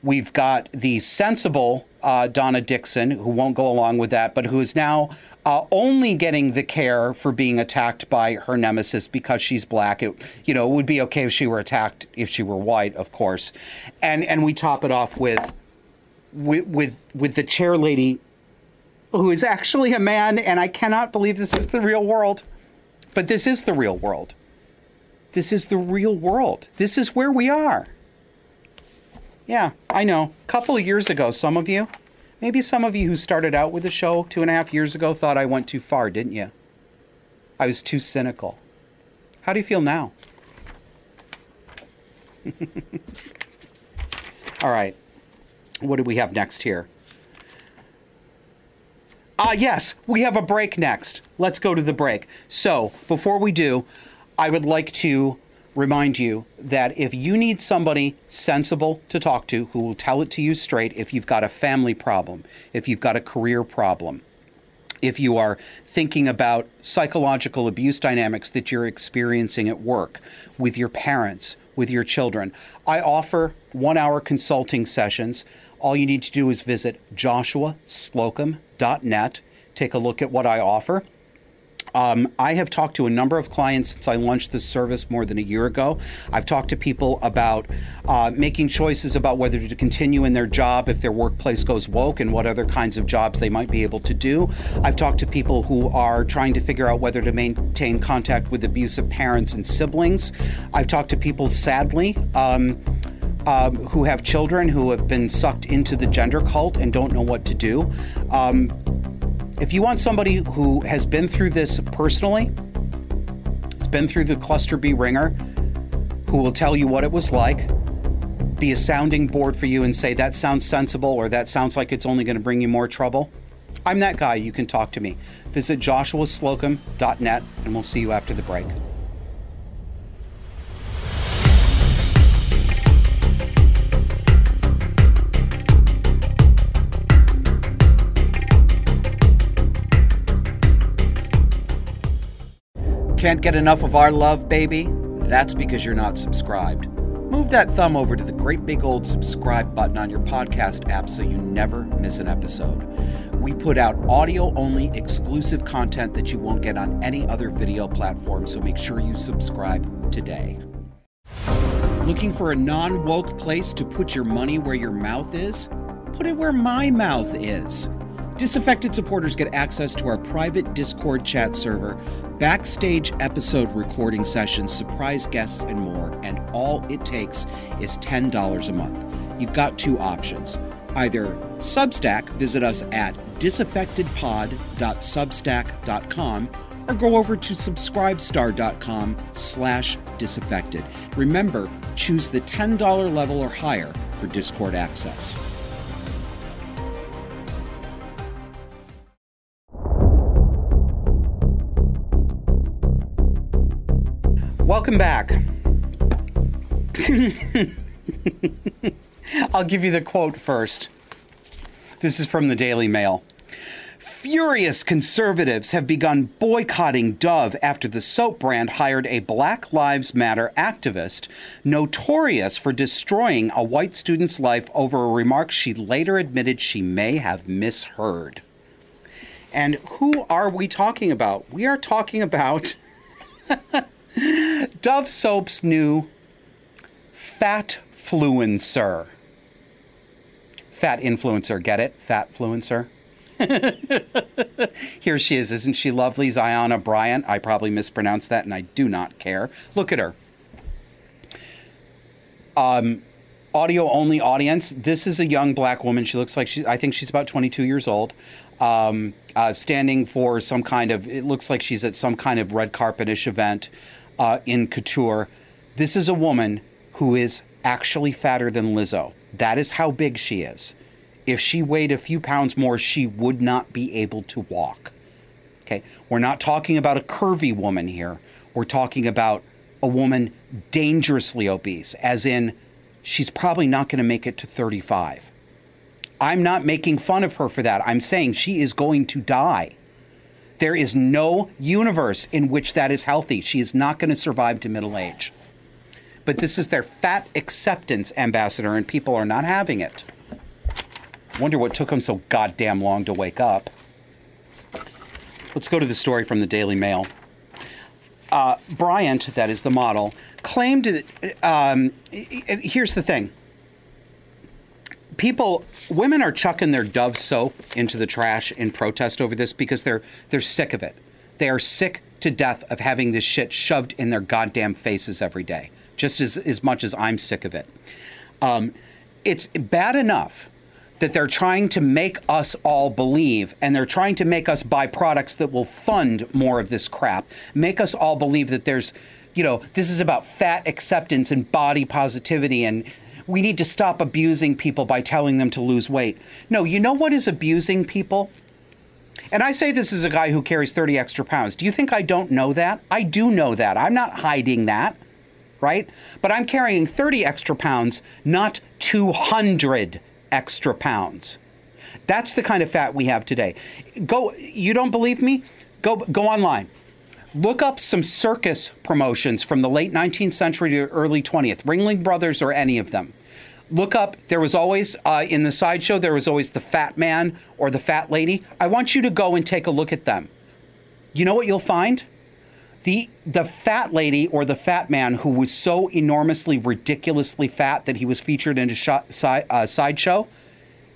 we've got the sensible uh, Donna Dixon, who won't go along with that, but who is now uh, only getting the care for being attacked by her nemesis because she's black. It, you know, it would be okay if she were attacked if she were white, of course. And and we top it off with with with, with the chair lady who is actually a man, and I cannot believe this is the real world. But this is the real world. This is the real world. This is where we are. Yeah, I know. A couple of years ago, some of you, maybe some of you who started out with the show two and a half years ago thought I went too far, didn't you? I was too cynical. How do you feel now? All right. What do we have next here? Ah, yes, we have a break next. Let's go to the break. So, before we do, I would like to remind you that if you need somebody sensible to talk to who will tell it to you straight, if you've got a family problem, if you've got a career problem, if you are thinking about psychological abuse dynamics that you're experiencing at work with your parents, with your children. I offer one hour consulting sessions. All you need to do is visit joshuaslocum.net, take a look at what I offer. Um, I have talked to a number of clients since I launched this service more than a year ago. I've talked to people about uh, making choices about whether to continue in their job if their workplace goes woke and what other kinds of jobs they might be able to do. I've talked to people who are trying to figure out whether to maintain contact with abusive parents and siblings. I've talked to people, sadly, um, um, who have children who have been sucked into the gender cult and don't know what to do. Um, if you want somebody who has been through this personally, has been through the cluster B wringer, who will tell you what it was like, be a sounding board for you and say that sounds sensible or that sounds like it's only going to bring you more trouble, I'm that guy. You can talk to me. Visit joshuaslocum.net and we'll see you after the break. Can't get enough of our love, baby? That's because you're not subscribed. Move that thumb over to the great big old subscribe button on your podcast app so you never miss an episode. We put out audio only exclusive content that you won't get on any other video platform, so make sure you subscribe today. Looking for a non woke place to put your money where your mouth is? Put it where my mouth is. Disaffected supporters get access to our private Discord chat server, backstage episode recording sessions, surprise guests, and more. And all it takes is $10 a month. You've got two options. Either Substack, visit us at disaffectedpod.substack.com, or go over to subscribestar.com slash disaffected. Remember, choose the $10 level or higher for Discord access. Welcome back. I'll give you the quote first. This is from the Daily Mail. Furious conservatives have begun boycotting Dove after the soap brand hired a Black Lives Matter activist notorious for destroying a white student's life over a remark she later admitted she may have misheard. And who are we talking about? We are talking about Dove Soap's new Fat Fluencer. Fat influencer, get it? Fat fluencer. Here she is. Isn't she lovely? Zyahna Bryant. I probably mispronounced that and I do not care. Look at her. Um, audio only audience. This is a young black woman. She looks like she, I think she's about 22 years old. Um, uh, standing for some kind of, it looks like she's at some kind of red carpetish event uh, in couture. This is a woman who is actually fatter than Lizzo. That is how big she is. If she weighed a few pounds more, she would not be able to walk. Okay, we're not talking about a curvy woman here. We're talking about a woman dangerously obese, as in she's probably not going to make it to 35. I'm not making fun of her for that. I'm saying she is going to die. There is no universe in which that is healthy. She is not going to survive to middle age. But this is their fat acceptance ambassador, and people are not having it. Wonder what took them so goddamn long to wake up. Let's go to the story from the Daily Mail. Uh, Bryant, that is the model, claimed that. Um, here's the thing people women are chucking their dove soap into the trash in protest over this because they're they're sick of it. They are sick to death of having this shit shoved in their goddamn faces every day just as, as much as i'm sick of it. Um, it's bad enough that they're trying to make us all believe and they're trying to make us buy products that will fund more of this crap make us all believe that there's you know this is about fat acceptance and body positivity and we need to stop abusing people by telling them to lose weight. No, you know what is abusing people? And I say this as a guy who carries 30 extra pounds. Do you think I don't know that? I do know that. I'm not hiding that, right? But I'm carrying 30 extra pounds, not 200 extra pounds. That's the kind of fat we have today. Go. You don't believe me? Go. Go online. Look up some circus promotions from the late 19th century to early 20th, Ringling Brothers or any of them. Look up, there was always, uh, in the sideshow, there was always the fat man or the fat lady. I want you to go and take a look at them. You know what you'll find? The, the fat lady or the fat man who was so enormously, ridiculously fat that he was featured in a shot, side, uh, sideshow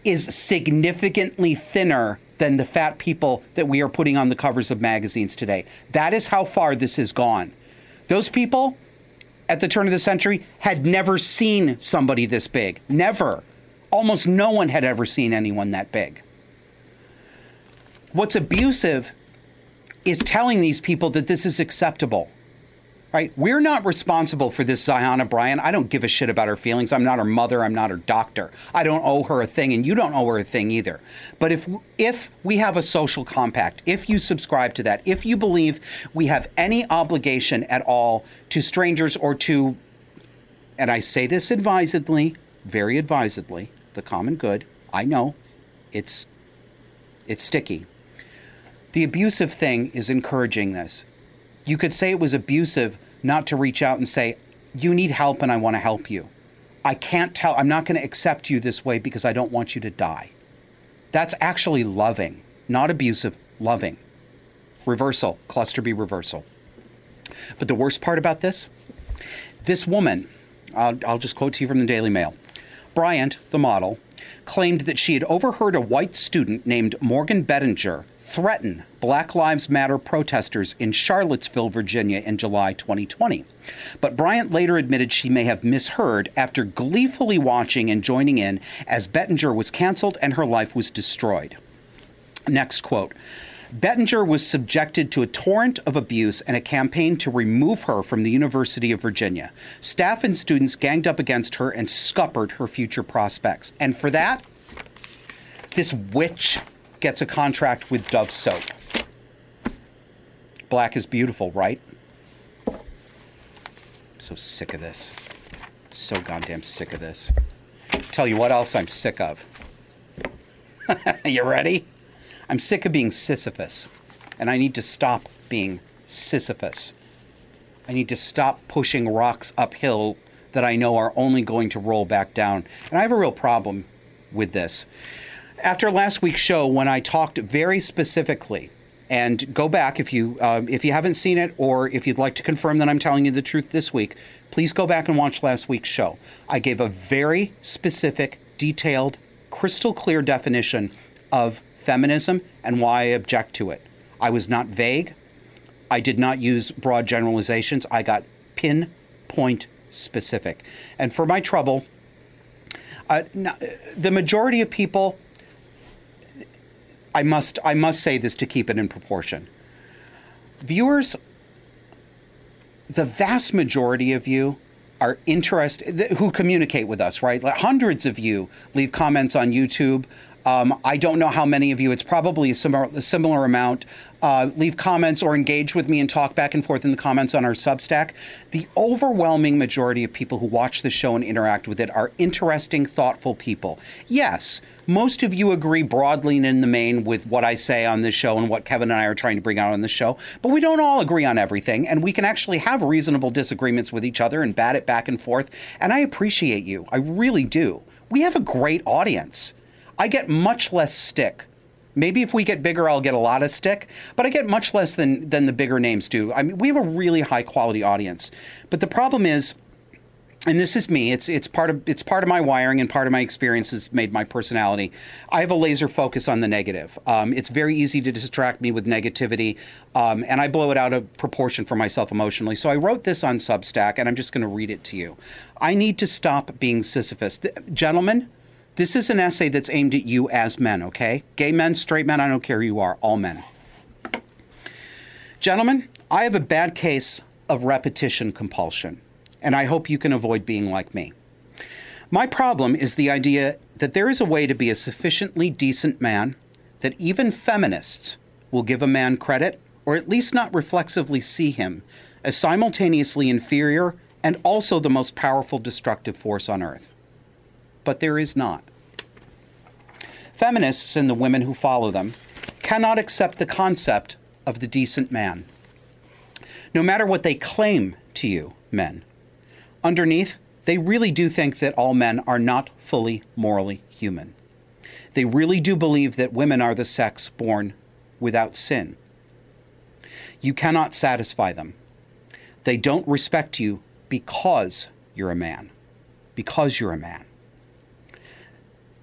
is significantly thinner than the fat people that we are putting on the covers of magazines today. That is how far this has gone. Those people at the turn of the century had never seen somebody this big. Never. Almost no one had ever seen anyone that big. What's abusive is telling these people that this is acceptable. Right? We're not responsible for this Zyahna Bryant. I don't give a shit about her feelings. I'm not her mother. I'm not her doctor. I don't owe her a thing, and you don't owe her a thing either. But if if we have a social compact, if you subscribe to that, if you believe we have any obligation at all to strangers or to, and I say this advisedly, very advisedly, the common good. I know, it's it's sticky. The abusive thing is encouraging this. You could say it was abusive not to reach out and say, You need help and I want to help you. I can't tell, I'm not going to accept you this way because I don't want you to die. That's actually loving, not abusive, loving. Reversal, cluster B reversal. But the worst part about this this woman, I'll, I'll just quote to you from the Daily Mail. Bryant, the model, claimed that she had overheard a white student named Morgan Bettinger threaten Black Lives Matter protesters in Charlottesville, Virginia in July 2020. But Bryant later admitted she may have misheard after gleefully watching and joining in as Bettinger was canceled and her life was destroyed. Next quote. Bettinger was subjected to a torrent of abuse and a campaign to remove her from the University of Virginia. Staff and students ganged up against her and scuppered her future prospects. And for that, this witch gets a contract with Dove soap. Black is beautiful, right? I'm so sick of this. So goddamn sick of this. Tell you what else I'm sick of. you ready? I'm sick of being Sisyphus, and I need to stop being Sisyphus. I need to stop pushing rocks uphill that I know are only going to roll back down. And I have a real problem with this. After last week's show, when I talked very specifically, and go back if you um, if you haven't seen it, or if you'd like to confirm that I'm telling you the truth this week, please go back and watch last week's show. I gave a very specific, detailed, crystal clear definition of feminism and why I object to it. I was not vague. I did not use broad generalizations. I got pinpoint specific. And for my trouble, uh, the majority of people, I must I must say this to keep it in proportion. Viewers, the vast majority of you are interested who communicate with us, right? Like hundreds of you leave comments on YouTube. Um, I don't know how many of you. It's probably a similar, a similar amount. Uh, leave comments or engage with me and talk back and forth in the comments on our Substack. The overwhelming majority of people who watch the show and interact with it are interesting, thoughtful people. Yes, most of you agree broadly and in the main with what I say on this show and what Kevin and I are trying to bring out on this show, but we don't all agree on everything, and we can actually have reasonable disagreements with each other and bat it back and forth. And I appreciate you. I really do. We have a great audience. I get much less stick. Maybe if we get bigger, I'll get a lot of stick, but I get much less than than the bigger names do. I mean, we have a really high quality audience, but the problem is, and this is me. It's it's part of it's part of my wiring and part of my experiences made my personality. I have a laser focus on the negative. Um, it's very easy to distract me with negativity, um, and I blow it out of proportion for myself emotionally. So I wrote this on Substack, and I'm just going to read it to you. I need to stop being Sisyphus, Th- gentlemen. This is an essay that's aimed at you as men, okay? Gay men, straight men, I don't care who you are, all men. Gentlemen, I have a bad case of repetition compulsion, and I hope you can avoid being like me. My problem is the idea that there is a way to be a sufficiently decent man that even feminists will give a man credit, or at least not reflexively see him, as simultaneously inferior and also the most powerful destructive force on earth but there is not. Feminists and the women who follow them cannot accept the concept of the decent man. No matter what they claim to you, men, underneath, they really do think that all men are not fully morally human. They really do believe that women are the sex born without sin. You cannot satisfy them. They don't respect you because you're a man. Because you're a man.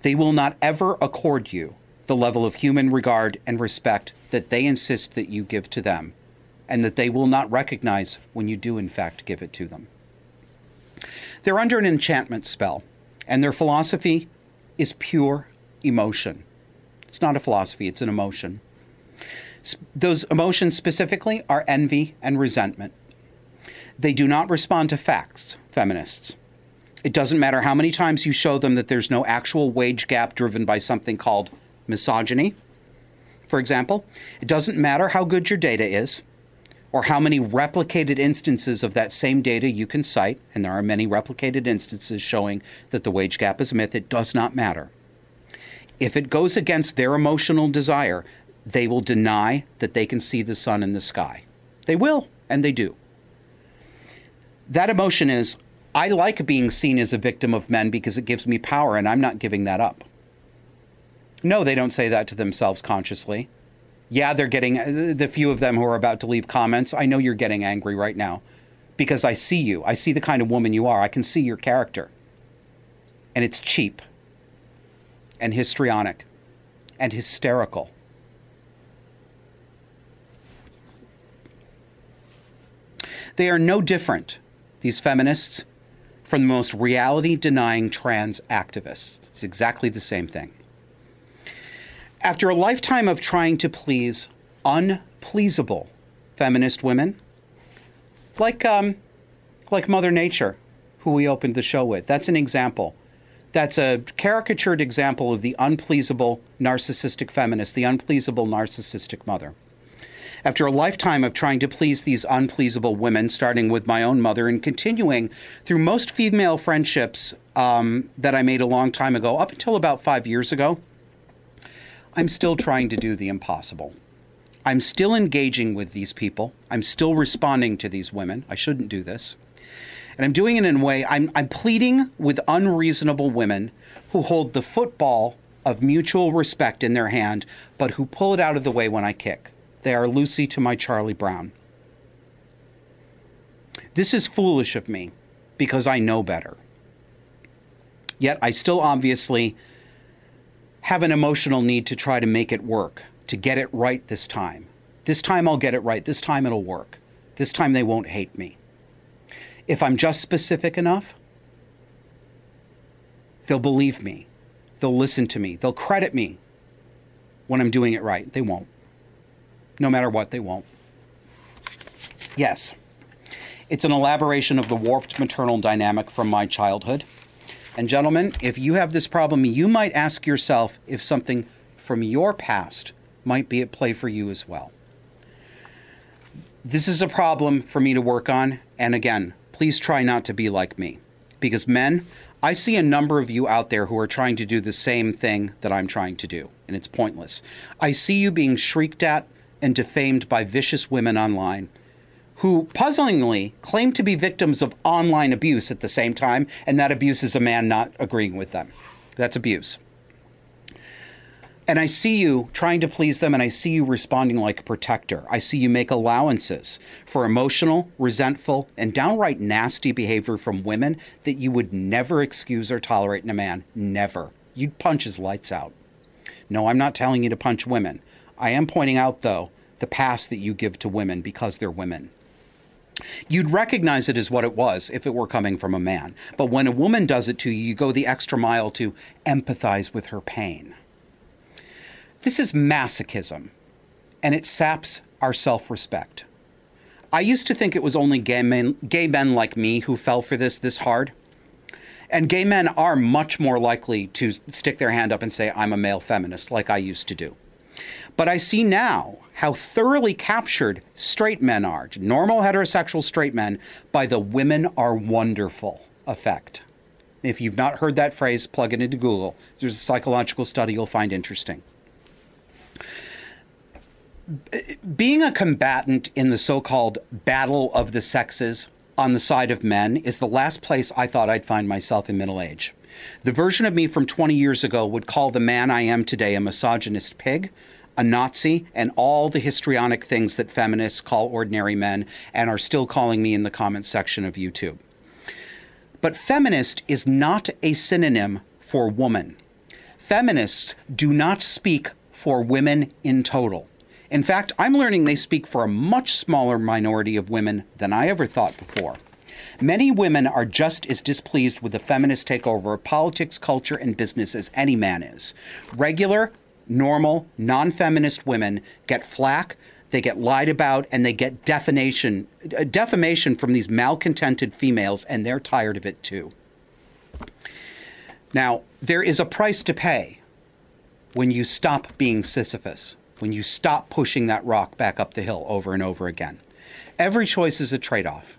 They will not ever accord you the level of human regard and respect that they insist that you give to them, and that they will not recognize when you do, in fact, give it to them. They're under an enchantment spell, and their philosophy is pure emotion. It's not a philosophy, it's an emotion. Those emotions specifically are envy and resentment. They do not respond to facts, feminists. It doesn't matter how many times you show them that there's no actual wage gap driven by something called misogyny, for example. It doesn't matter how good your data is or how many replicated instances of that same data you can cite, and there are many replicated instances showing that the wage gap is a myth. It does not matter. If it goes against their emotional desire, they will deny that they can see the sun in the sky. They will, and they do. That emotion is I like being seen as a victim of men because it gives me power, and I'm not giving that up. No, they don't say that to themselves consciously. Yeah, they're getting the few of them who are about to leave comments. I know you're getting angry right now because I see you. I see the kind of woman you are. I can see your character. And it's cheap and histrionic and hysterical. They are no different, these feminists, from the most reality denying trans activists. It's exactly the same thing. After a lifetime of trying to please unpleasable feminist women, like, um, like Mother Nature, who we opened the show with, that's an example. That's a caricatured example of the unpleasable narcissistic feminist, the unpleasable narcissistic mother. After a lifetime of trying to please these unpleasable women, starting with my own mother and continuing through most female friendships um, that I made a long time ago, up until about five years ago, I'm still trying to do the impossible. I'm still engaging with these people. I'm still responding to these women. I shouldn't do this. And I'm doing it in a way, I'm, I'm pleading with unreasonable women who hold the football of mutual respect in their hand, but who pull it out of the way when I kick. They are Lucy to my Charlie Brown. This is foolish of me because I know better. Yet I still obviously have an emotional need to try to make it work, to get it right this time. This time I'll get it right. This time it'll work. This time they won't hate me. If I'm just specific enough, they'll believe me. They'll listen to me. They'll credit me when I'm doing it right. They won't. No matter what, they won't. Yes, it's an elaboration of the warped maternal dynamic from my childhood. And, gentlemen, if you have this problem, you might ask yourself if something from your past might be at play for you as well. This is a problem for me to work on. And again, please try not to be like me. Because, men, I see a number of you out there who are trying to do the same thing that I'm trying to do, and it's pointless. I see you being shrieked at and defamed by vicious women online who puzzlingly claim to be victims of online abuse at the same time, and that abuse is a man not agreeing with them. That's abuse. And I see you trying to please them, and I see you responding like a protector. I see you make allowances for emotional, resentful, and downright nasty behavior from women that you would never excuse or tolerate in a man. Never. You'd punch his lights out. No, I'm not telling you to punch women. I am pointing out, though, the pass that you give to women because they're women. You'd recognize it as what it was if it were coming from a man. But when a woman does it to you, you go the extra mile to empathize with her pain. This is masochism, and it saps our self respect. I used to think it was only gay men, gay men like me who fell for this this hard. And gay men are much more likely to stick their hand up and say, I'm a male feminist, like I used to do. But I see now how thoroughly captured straight men are, normal heterosexual straight men, by the women are wonderful effect. If you've not heard that phrase, plug it into Google. There's a psychological study you'll find interesting. Being a combatant in the so called battle of the sexes on the side of men is the last place I thought I'd find myself in middle age. The version of me from 20 years ago would call the man I am today a misogynist pig, a Nazi, and all the histrionic things that feminists call ordinary men and are still calling me in the comments section of YouTube. But feminist is not a synonym for woman. Feminists do not speak for women in total. In fact, I'm learning they speak for a much smaller minority of women than I ever thought before. Many women are just as displeased with the feminist takeover of politics, culture, and business as any man is. Regular, normal, non feminist women get flack, they get lied about, and they get defamation, uh, defamation from these malcontented females, and they're tired of it too. Now, there is a price to pay when you stop being Sisyphus, when you stop pushing that rock back up the hill over and over again. Every choice is a trade off.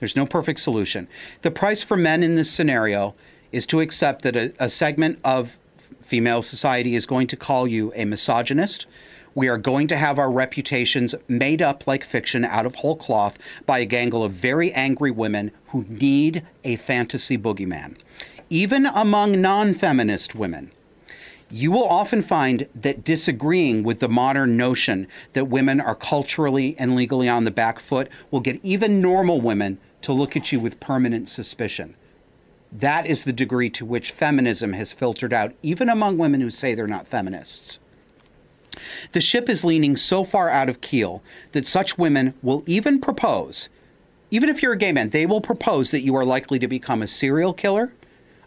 There's no perfect solution. The price for men in this scenario is to accept that a, a segment of female society is going to call you a misogynist. We are going to have our reputations made up like fiction out of whole cloth by a gangle of very angry women who need a fantasy boogeyman. Even among non feminist women, you will often find that disagreeing with the modern notion that women are culturally and legally on the back foot will get even normal women to look at you with permanent suspicion. That is the degree to which feminism has filtered out, even among women who say they're not feminists. The ship is leaning so far out of keel that such women will even propose, even if you're a gay man, they will propose that you are likely to become a serial killer,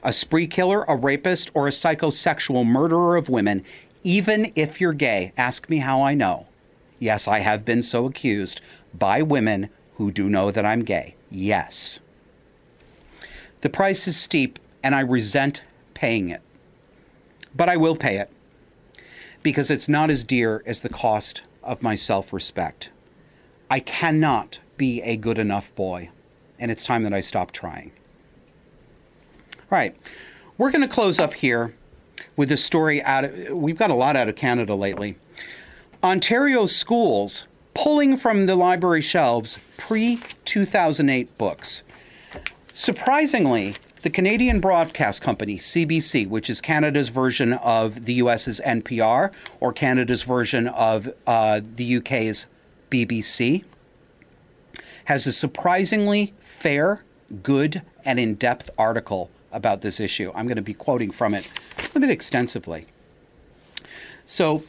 a spree killer, a rapist, or a psychosexual murderer of women, even if you're gay. Ask me how I know. Yes, I have been so accused by women who do know that I'm gay. Yes. The price is steep, and I resent paying it. But I will pay it because it's not as dear as the cost of my self respect. I cannot be a good enough boy, and it's time that I stop trying. All right, we're going to close up here with a story out of, we've got a lot out of Canada lately. Ontario schools pulling from the library shelves pre 2008 books. Surprisingly, the Canadian Broadcast Company, CBC, which is Canada's version of the US's NPR or Canada's version of uh, the UK's BBC, has a surprisingly fair, good, and in depth article about this issue. I'm going to be quoting from it a bit extensively. So,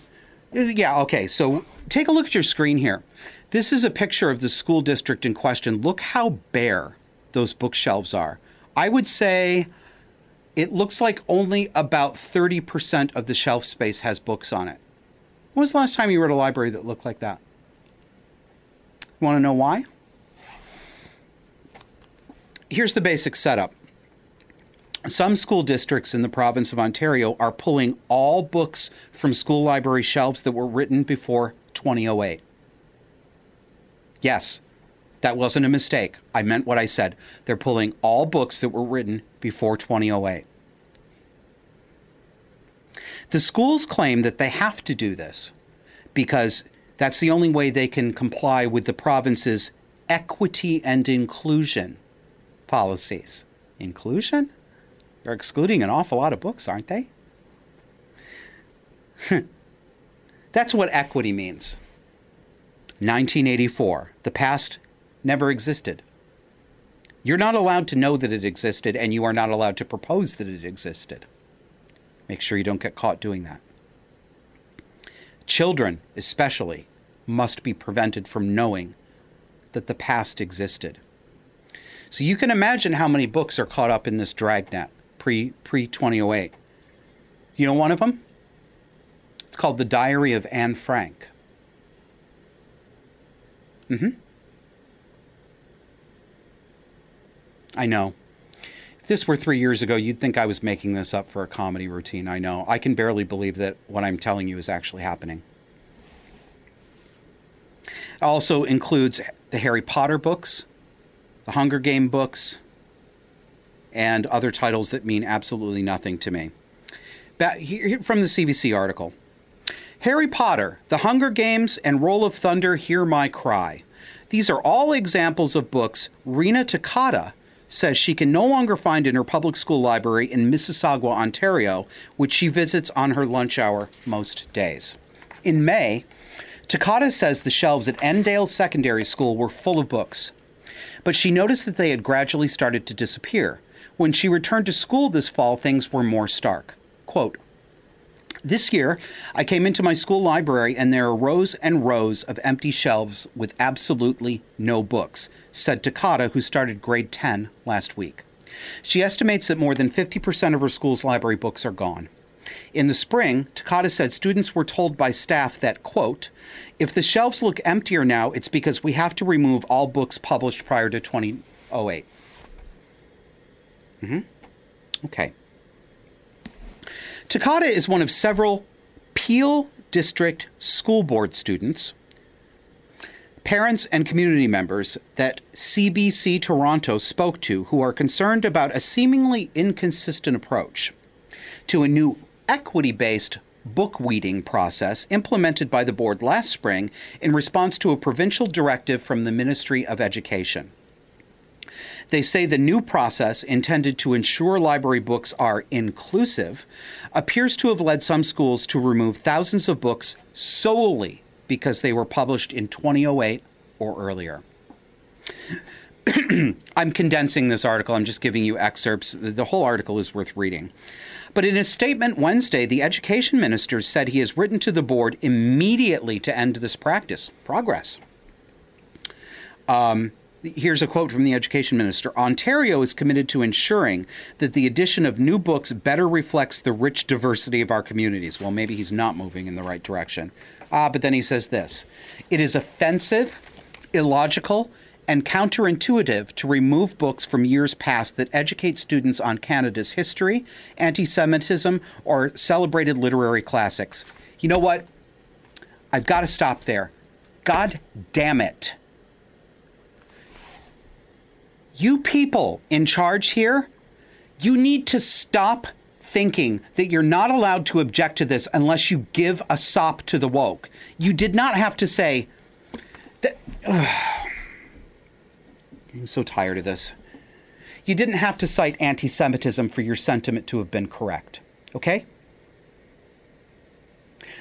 yeah, okay, so take a look at your screen here. This is a picture of the school district in question. Look how bare those bookshelves are. I would say it looks like only about 30% of the shelf space has books on it. When was the last time you were at a library that looked like that? Want to know why? Here's the basic setup. Some school districts in the province of Ontario are pulling all books from school library shelves that were written before 2008. Yes, that wasn't a mistake. I meant what I said. They're pulling all books that were written before 2008. The schools claim that they have to do this because that's the only way they can comply with the province's equity and inclusion policies. Inclusion? They're excluding an awful lot of books, aren't they? That's what equity means. 1984. The past never existed. You're not allowed to know that it existed, and you are not allowed to propose that it existed. Make sure you don't get caught doing that. Children, especially, must be prevented from knowing that the past existed. So you can imagine how many books are caught up in this dragnet pre pre 2008. You know one of them? It's called The Diary of Anne Frank. Mm-hmm. I know. If this were three years ago, you'd think I was making this up for a comedy routine. I know. I can barely believe that what I'm telling you is actually happening. It also includes the Harry Potter books, the Hunger Game books, and other titles that mean absolutely nothing to me. Ba- here, from the CBC article Harry Potter, The Hunger Games, and Roll of Thunder, Hear My Cry. These are all examples of books Rena Takata says she can no longer find in her public school library in Mississauga, Ontario, which she visits on her lunch hour most days. In May, Takata says the shelves at Erindale Secondary School were full of books, but she noticed that they had gradually started to disappear. When she returned to school this fall, things were more stark. Quote, this year, I came into my school library and there are rows and rows of empty shelves with absolutely no books, said Takata, who started grade 10 last week. She estimates that more than 50% of her school's library books are gone. In the spring, Takata said students were told by staff that, quote, if the shelves look emptier now, it's because we have to remove all books published prior to 2008. Mm-hmm. Okay. Takata is one of several Peel District School Board students, parents, and community members that CBC Toronto spoke to who are concerned about a seemingly inconsistent approach to a new equity based book weeding process implemented by the board last spring in response to a provincial directive from the Ministry of Education. They say the new process, intended to ensure library books are inclusive, appears to have led some schools to remove thousands of books solely because they were published in 2008 or earlier. I'm condensing this article. I'm just giving you excerpts. The whole article is worth reading. But in a statement Wednesday, the education minister said he has written to the board immediately to end this practice. Progress. Um, Here's a quote from the education minister Ontario is committed to ensuring that the addition of new books better reflects the rich diversity of our communities. Well, maybe he's not moving in the right direction. Ah, but then he says this it is offensive, illogical, and counterintuitive to remove books from years past that educate students on Canada's history, anti Semitism, or celebrated literary classics. You know what? I've got to stop there. God damn it you people in charge here, you need to stop thinking that you're not allowed to object to this unless you give a sop to the woke. You did not have to say that. I'm so tired of this. You didn't have to cite anti Semitism for your sentiment to have been correct. Okay?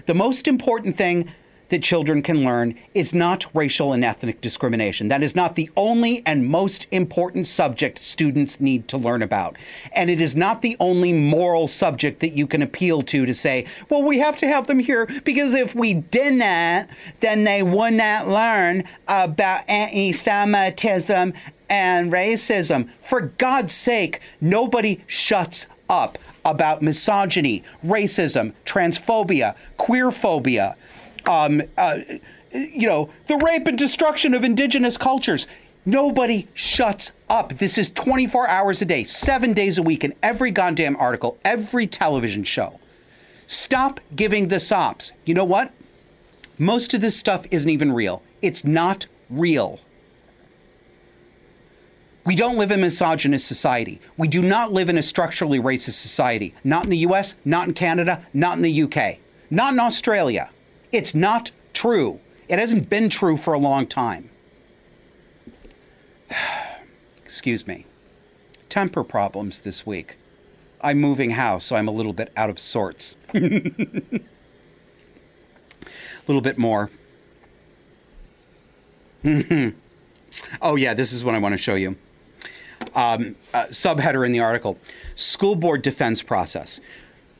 The most important thing that children can learn is not racial and ethnic discrimination. That is not the only and most important subject students need to learn about. And it is not the only moral subject that you can appeal to to say, well, we have to have them here because if we did not, then they would not learn about anti Semitism and racism. For God's sake, nobody shuts up about misogyny, racism, transphobia, queerphobia um, uh, you know, the rape and destruction of indigenous cultures. Nobody shuts up. This is 24 hours a day, seven days a week, in every goddamn article, every television show. Stop giving the sops. You know what? Most of this stuff isn't even real. It's not real. We don't live in a misogynist society. We do not live in a structurally racist society. Not in the US, not in Canada, not in the UK, not in Australia. It's not true. It hasn't been true for a long time. Excuse me. Temper problems this week. I'm moving house, so I'm a little bit out of sorts. a little bit more. oh, yeah, this is what I want to show you. Um, uh, subheader in the article School Board Defense Process.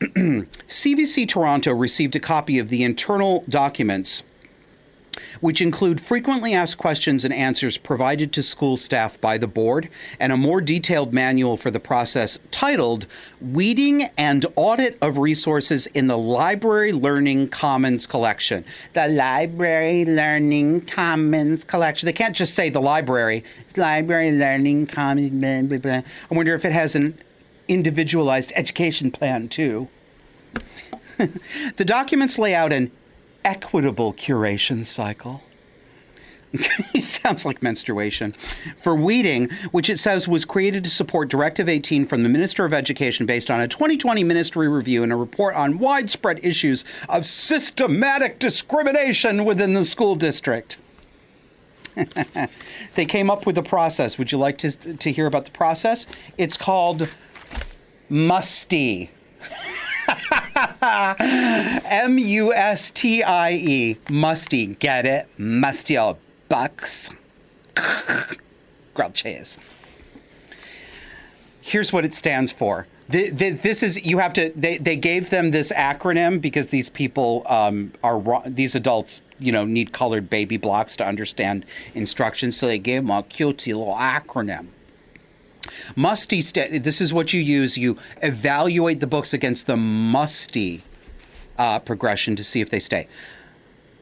CBC Toronto received a copy of the internal documents which include frequently asked questions and answers provided to school staff by the board and a more detailed manual for the process titled Weeding and Audit of Resources in the Library Learning Commons Collection. The Library Learning Commons Collection. They can't just say the library, Library Learning Commons. Blah, blah, blah. I wonder if it has an individualized education plan, too. the documents lay out an equitable curation cycle. Sounds like menstruation. For Weeding, which it says was created to support Directive 18 from the Minister of Education based on a 2020 ministry review and a report on widespread issues of systematic discrimination within the school district. they came up with a process. Would you like to, to hear about the process? It's called Musty. M U S T I E. Musty. Get it? Musty old bucks. Grilled. Here's what it stands for. Th- th- This is you have to. They, they gave them this acronym because these people um, are these adults you know need colored baby blocks to understand instructions, so they gave them a cutesy little acronym. Musty. Sta- this is what you use. You evaluate the books against the musty uh, progression to see if they stay.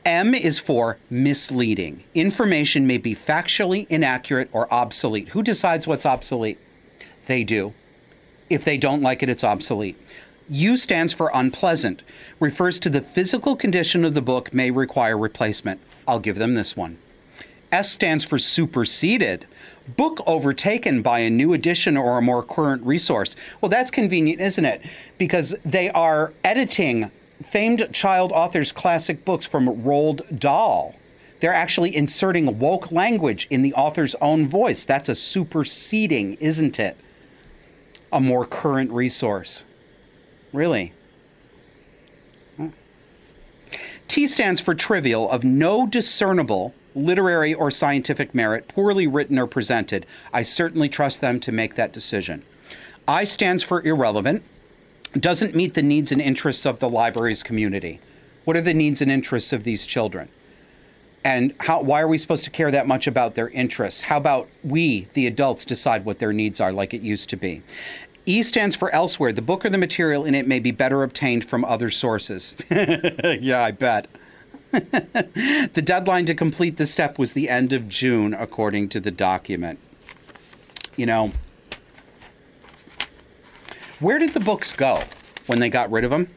M is for misleading. Information may be factually inaccurate or obsolete. Who decides what's obsolete? They do. If they don't like it, it's obsolete. U stands for unpleasant, refers to the physical condition of the book may require replacement. I'll give them this one. S stands for superseded, book overtaken by a new edition or a more current resource. Well, that's convenient, isn't it? Because they are editing famed child authors' classic books from Roald Dahl. They're actually inserting woke language in the author's own voice. That's a superseding, isn't it? A more current resource. Really? T stands for trivial, of no discernible literary or scientific merit, poorly written or presented. I certainly trust them to make that decision. I stands for irrelevant, doesn't meet the needs and interests of the library's community. What are the needs and interests of these children? And how, why are we supposed to care that much about their interests? How about we, the adults, decide what their needs are like it used to be? E stands for elsewhere. The book or the material in it may be better obtained from other sources. yeah, I bet. the deadline to complete the step was the end of June, according to the document. You know, where did the books go when they got rid of them?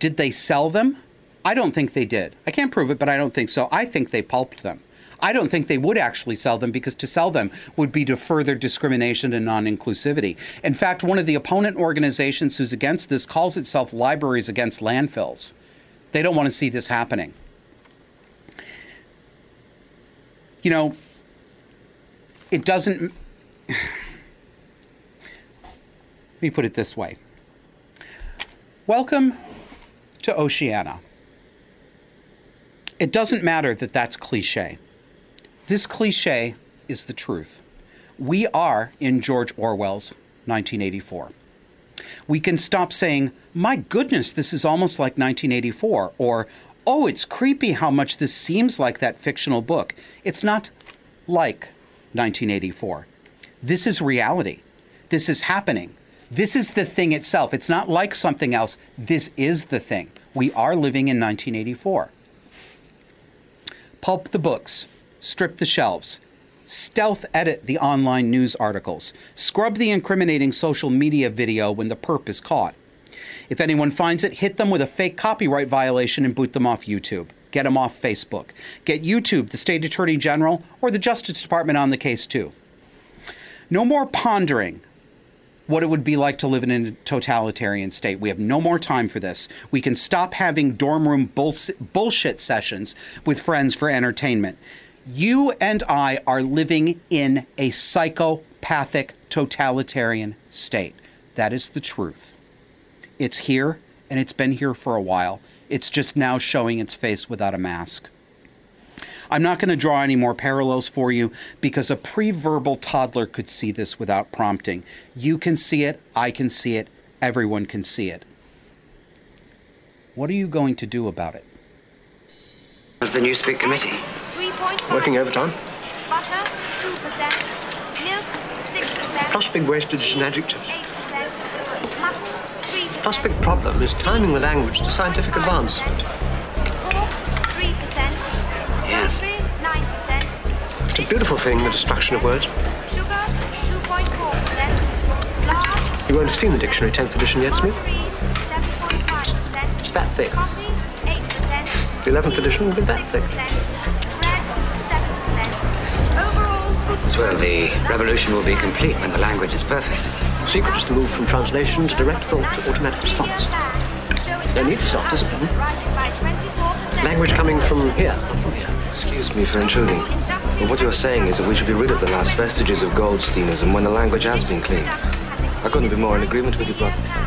Did they sell them? I don't think they did. I can't prove it, but I don't think so. I think they pulped them. I don't think they would actually sell them because to sell them would be to further discrimination and non inclusivity. In fact, one of the opponent organizations who's against this calls itself Libraries Against Landfills. They don't want to see this happening. You know, it doesn't. Let me put it this way Welcome to Oceania. It doesn't matter that that's cliche. This cliche is the truth. We are in George Orwell's 1984. We can stop saying, my goodness, this is almost like 1984, or, oh, it's creepy how much this seems like that fictional book. It's not like 1984. This is reality. This is happening. This is the thing itself. It's not like something else. This is the thing. We are living in 1984. Pulp the books, strip the shelves, stealth edit the online news articles, scrub the incriminating social media video when the perp is caught. If anyone finds it, hit them with a fake copyright violation and boot them off YouTube. Get them off Facebook. Get YouTube, the State Attorney General, or the Justice Department on the case too. No more pondering what it would be like to live in a totalitarian state. We have no more time for this. We can stop having dorm room bullshit sessions with friends for entertainment. You and I are living in a psychopathic totalitarian state. That is the truth. It's here, and it's been here for a while. It's just now showing its face without a mask. I'm not going to draw any more parallels for you because a pre-verbal toddler could see this without prompting. You can see it, I can see it, everyone can see it. What are you going to do about it? As the Newspeak Committee. Working overtime. Plus big wastage and adjectives. Plus big problem is timing the language to scientific advance. Yes. It's a beautiful thing, the destruction of words. You won't have seen the dictionary, 10th edition yet, Smith? It's that thick. The 11th edition will be that thick. Yes, well, the revolution will be complete when the language is perfect. The secret is to move from translation to direct thought to automatic response. No need for self-discipline. Language coming from here, not from here. Excuse me for intruding, but what you're saying is that we should be rid of the last vestiges of Goldsteinism when the language has been cleaned. I couldn't be more in agreement with you, brother.